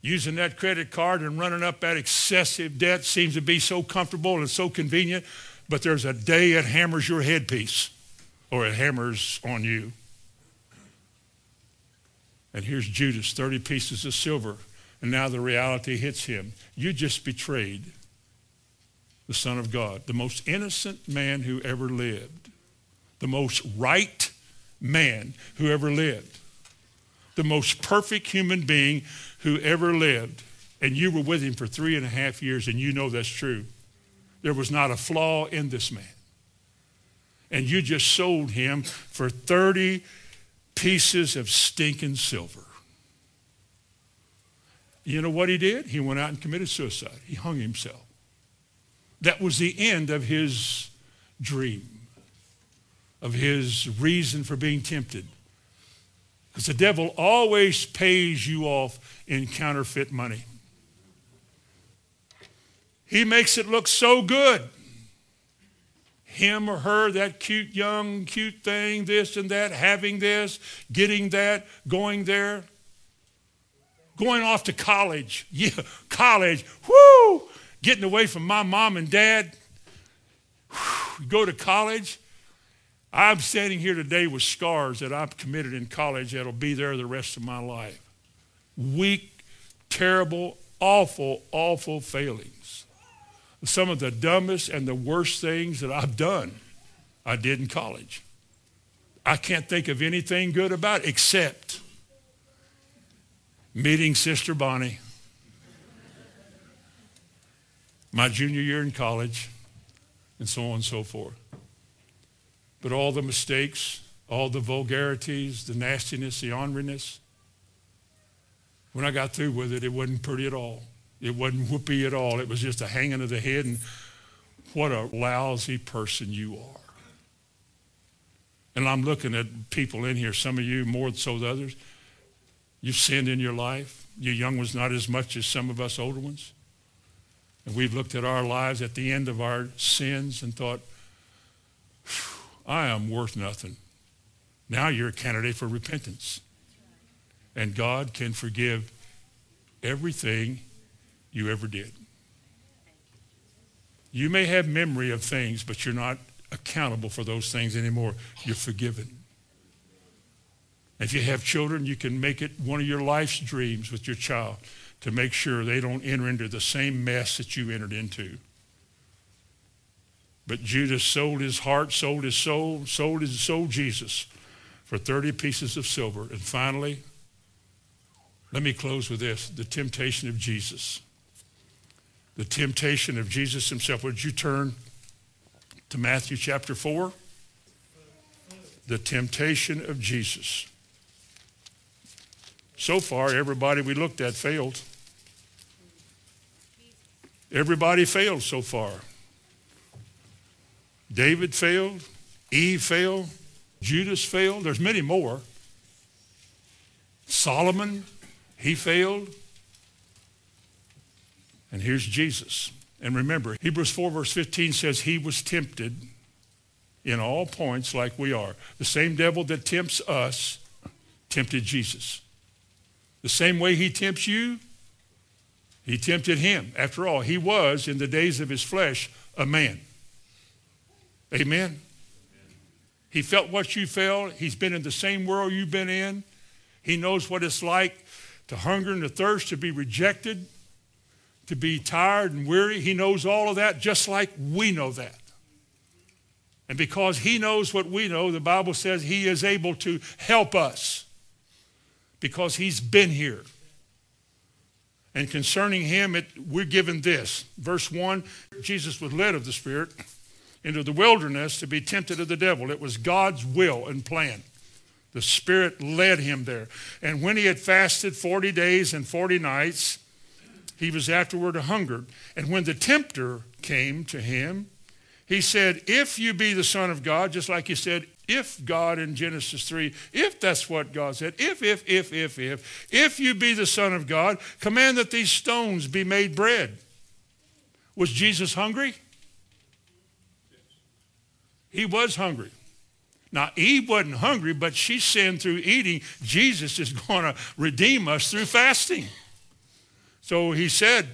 A: Using that credit card and running up that excessive debt seems to be so comfortable and so convenient, but there's a day it hammers your headpiece or it hammers on you. And here's Judas, 30 pieces of silver. And now the reality hits him. You just betrayed the Son of God, the most innocent man who ever lived, the most right man who ever lived, the most perfect human being who ever lived. And you were with him for three and a half years, and you know that's true. There was not a flaw in this man. And you just sold him for 30 pieces of stinking silver. You know what he did? He went out and committed suicide. He hung himself. That was the end of his dream, of his reason for being tempted. Because the devil always pays you off in counterfeit money. He makes it look so good him or her, that cute young, cute thing, this and that, having this, getting that, going there, going off to college. [LAUGHS] Yeah, college. Whoo! Getting away from my mom and dad. Whew, go to college. I'm standing here today with scars that I've committed in college that'll be there the rest of my life. Weak, terrible, awful, awful failings some of the dumbest and the worst things that I've done, I did in college. I can't think of anything good about it except meeting Sister Bonnie my junior year in college, and so on and so forth. But all the mistakes, all the vulgarities, the nastiness, the orneriness, when I got through with it, it wasn't pretty at all. It wasn't whoopee at all. It was just a hanging of the head and what a lousy person you are. And I'm looking at people in here, some of you more so than others. You've sinned in your life. You young ones not as much as some of us older ones. And we've looked at our lives at the end of our sins and thought, I am worth nothing. Now you're a candidate for repentance. And God can forgive everything you ever did. You may have memory of things, but you're not accountable for those things anymore. You're forgiven. If you have children, you can make it one of your life's dreams with your child to make sure they don't enter into the same mess that you entered into. But Judas sold his heart, sold his soul, sold his soul Jesus for 30 pieces of silver. And finally, let me close with this, the temptation of Jesus. The temptation of Jesus himself. Would you turn to Matthew chapter 4? The temptation of Jesus. So far, everybody we looked at failed. Everybody failed so far. David failed. Eve failed. Judas failed. There's many more. Solomon, he failed. And here's Jesus. And remember, Hebrews 4 verse 15 says he was tempted in all points like we are. The same devil that tempts us tempted Jesus. The same way he tempts you, he tempted him. After all, he was, in the days of his flesh, a man. Amen. He felt what you felt. He's been in the same world you've been in. He knows what it's like to hunger and to thirst, to be rejected, to be tired and weary. He knows all of that just like we know that. And because he knows what we know, the Bible says he is able to help us because he's been here. And concerning him, it, we're given this. Verse 1 Jesus was led of the Spirit into the wilderness to be tempted of the devil. It was God's will and plan. The Spirit led him there. And when he had fasted 40 days and 40 nights, he was afterward hungered. And when the tempter came to him, he said, If you be the Son of God, just like he said, if God in Genesis 3, if that's what God said, if, if, if, if, if, if you be the Son of God, command that these stones be made bread. Was Jesus hungry? He was hungry. Now, Eve wasn't hungry, but she sinned through eating. Jesus is [LAUGHS] going to redeem us through fasting. So he said,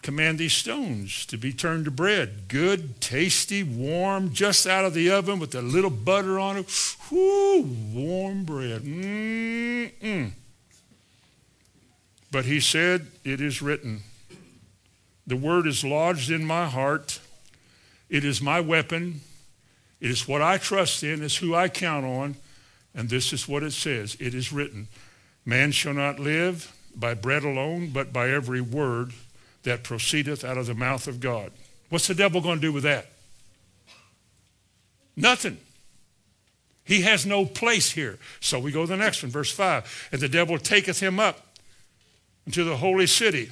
A: Command these stones to be turned to bread. Good, tasty, warm, just out of the oven with a little butter on it. Whoo, warm bread. Mm-mm. But he said, It is written. The word is lodged in my heart. It is my weapon. It is what I trust in. It's who I count on. And this is what it says. It is written. Man shall not live by bread alone, but by every word that proceedeth out of the mouth of God. What's the devil going to do with that? Nothing. He has no place here. So we go to the next one, verse 5. And the devil taketh him up into the holy city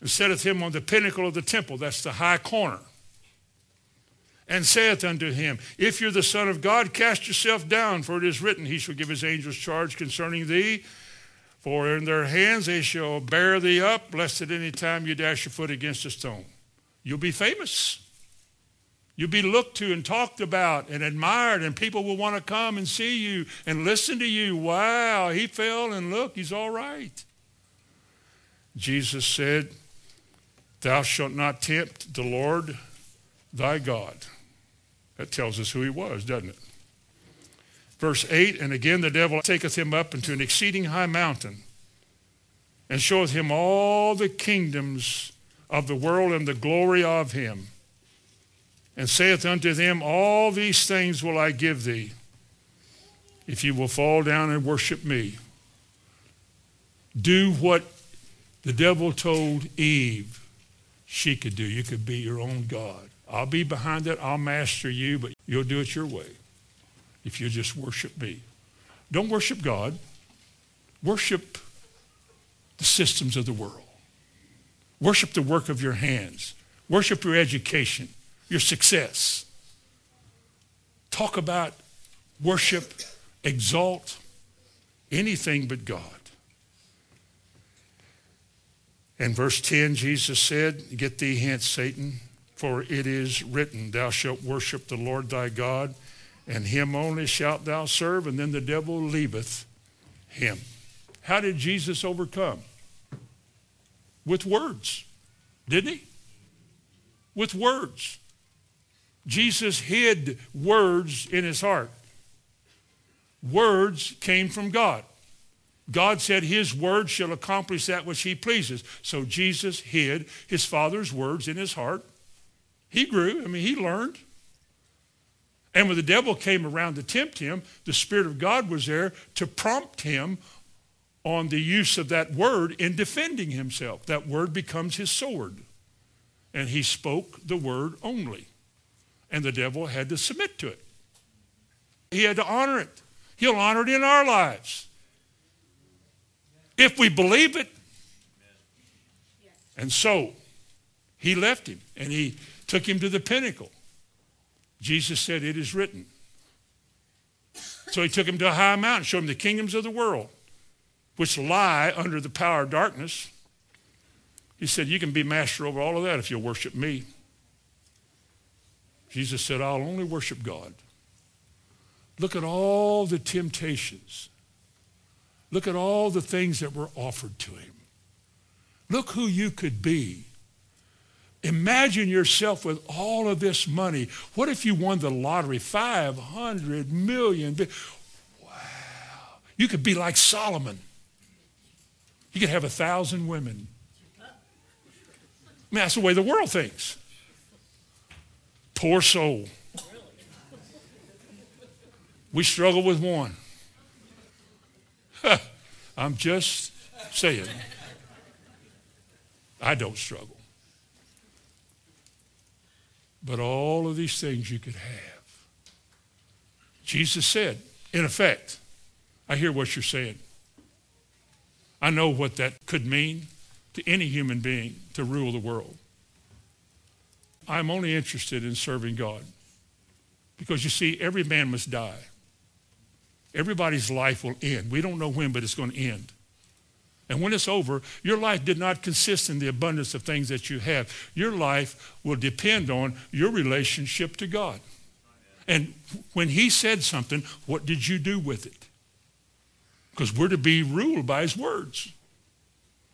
A: and setteth him on the pinnacle of the temple. That's the high corner. And saith unto him, If you're the Son of God, cast yourself down, for it is written, He shall give His angels charge concerning thee for in their hands they shall bear thee up, lest at any time you dash your foot against a stone. You'll be famous. You'll be looked to and talked about and admired, and people will want to come and see you and listen to you. Wow, he fell, and look, he's all right. Jesus said, Thou shalt not tempt the Lord thy God. That tells us who he was, doesn't it? Verse 8 And again the devil taketh him up into an exceeding high mountain, and showeth him all the kingdoms of the world and the glory of him, and saith unto them, All these things will I give thee, if you will fall down and worship me. Do what the devil told Eve she could do. You could be your own God. I'll be behind it. I'll master you, but you'll do it your way if you just worship me. Don't worship God. Worship the systems of the world. Worship the work of your hands. Worship your education, your success. Talk about worship, exalt anything but God. And verse 10, Jesus said, Get thee hence, Satan, for it is written, Thou shalt worship the Lord thy God and him only shalt thou serve, and then the devil leaveth him. How did Jesus overcome? With words, didn't he? with words. Jesus hid words in his heart. Words came from God. God said his word shall accomplish that which he pleases. So Jesus hid his father's words in his heart. He grew. I mean, he learned. And when the devil came around to tempt him, the Spirit of God was there to prompt him on the use of that word in defending himself. That word becomes his sword. And he spoke the word only. And the devil had to submit to it. He had to honor it. He'll honor it in our lives. If we believe it. And so he left him and he took him to the pinnacle. Jesus said, It is written. So he took him to a high mountain, showed him the kingdoms of the world, which lie under the power of darkness. He said, You can be master over all of that if you'll worship me. Jesus said, I'll only worship God. Look at all the temptations. Look at all the things that were offered to him. Look who you could be Imagine yourself with all of this money. What if you won the lottery? 500 million. Wow. You could be like Solomon. You could have a thousand women. I mean, that's the way the world thinks. Poor soul. We struggle with one. [LAUGHS] I'm just saying. I don't struggle. But all of these things you could have. Jesus said, in effect, I hear what you're saying. I know what that could mean to any human being to rule the world. I'm only interested in serving God. Because you see, every man must die. Everybody's life will end. We don't know when, but it's going to end. And when it's over, your life did not consist in the abundance of things that you have. Your life will depend on your relationship to God. And when he said something, what did you do with it? Because we're to be ruled by his words.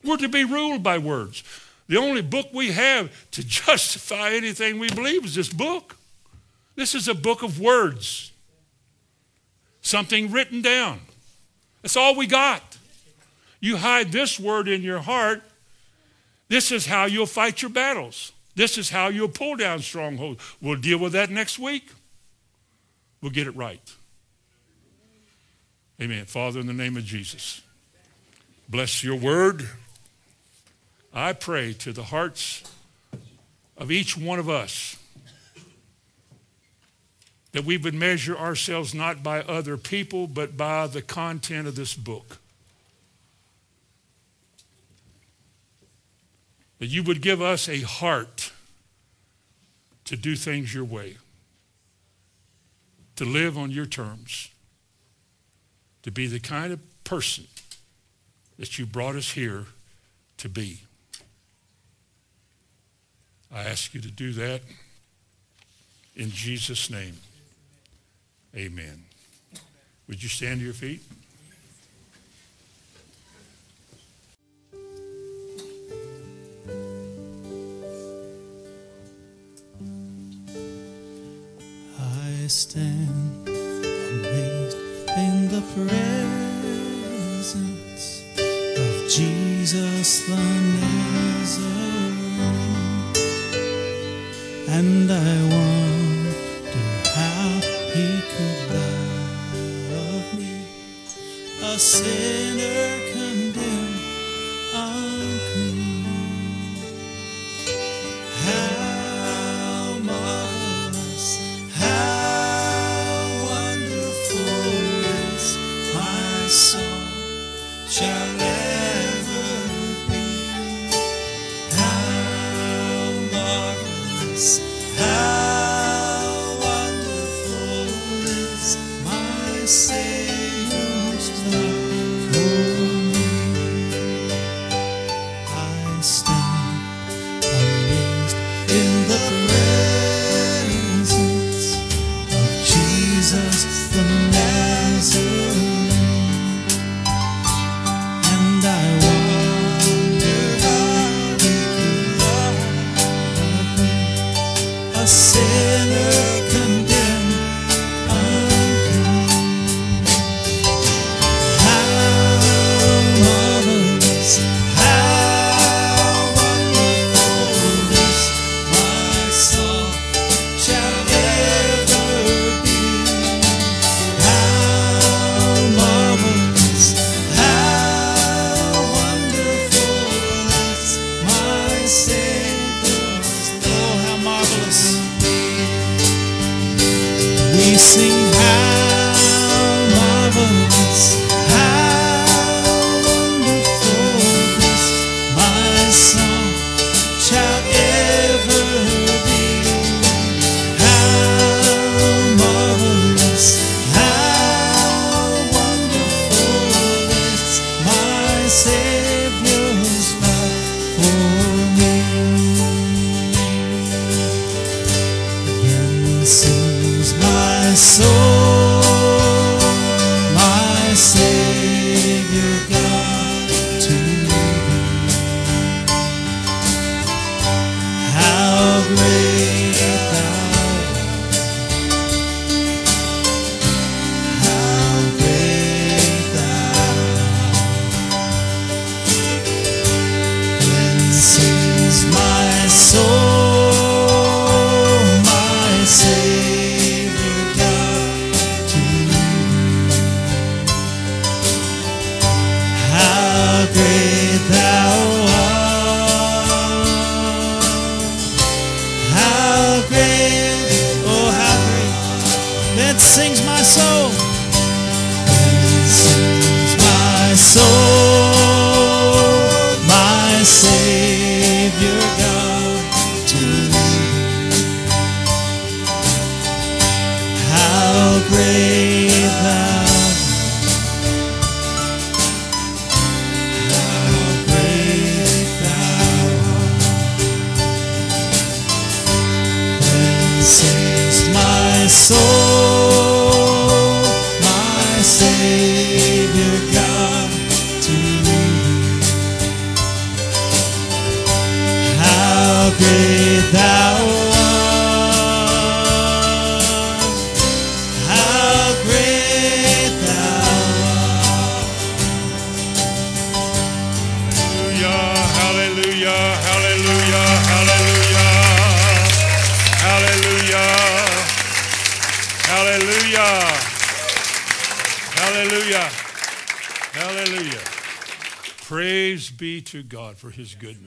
A: We're to be ruled by words. The only book we have to [LAUGHS] justify anything we believe is this book. This is a book of words, something written down. That's all we got. You hide this word in your heart. This is how you'll fight your battles. This is how you'll pull down strongholds. We'll deal with that next week. We'll get it right. Amen. Father, in the name of Jesus, bless your word. I pray to the hearts of each one of us that we would measure ourselves not by other people, but by the content of this book. That you would give us a heart to do things your way, to live on your terms, to be the kind of person that you brought us here to be. I ask you to do that in Jesus' name. Amen. Would you stand to your feet?
B: Stand amazed in the presence of Jesus the Nazarene, and I wonder how he could love me, a sinner ser. For
A: his. Amen.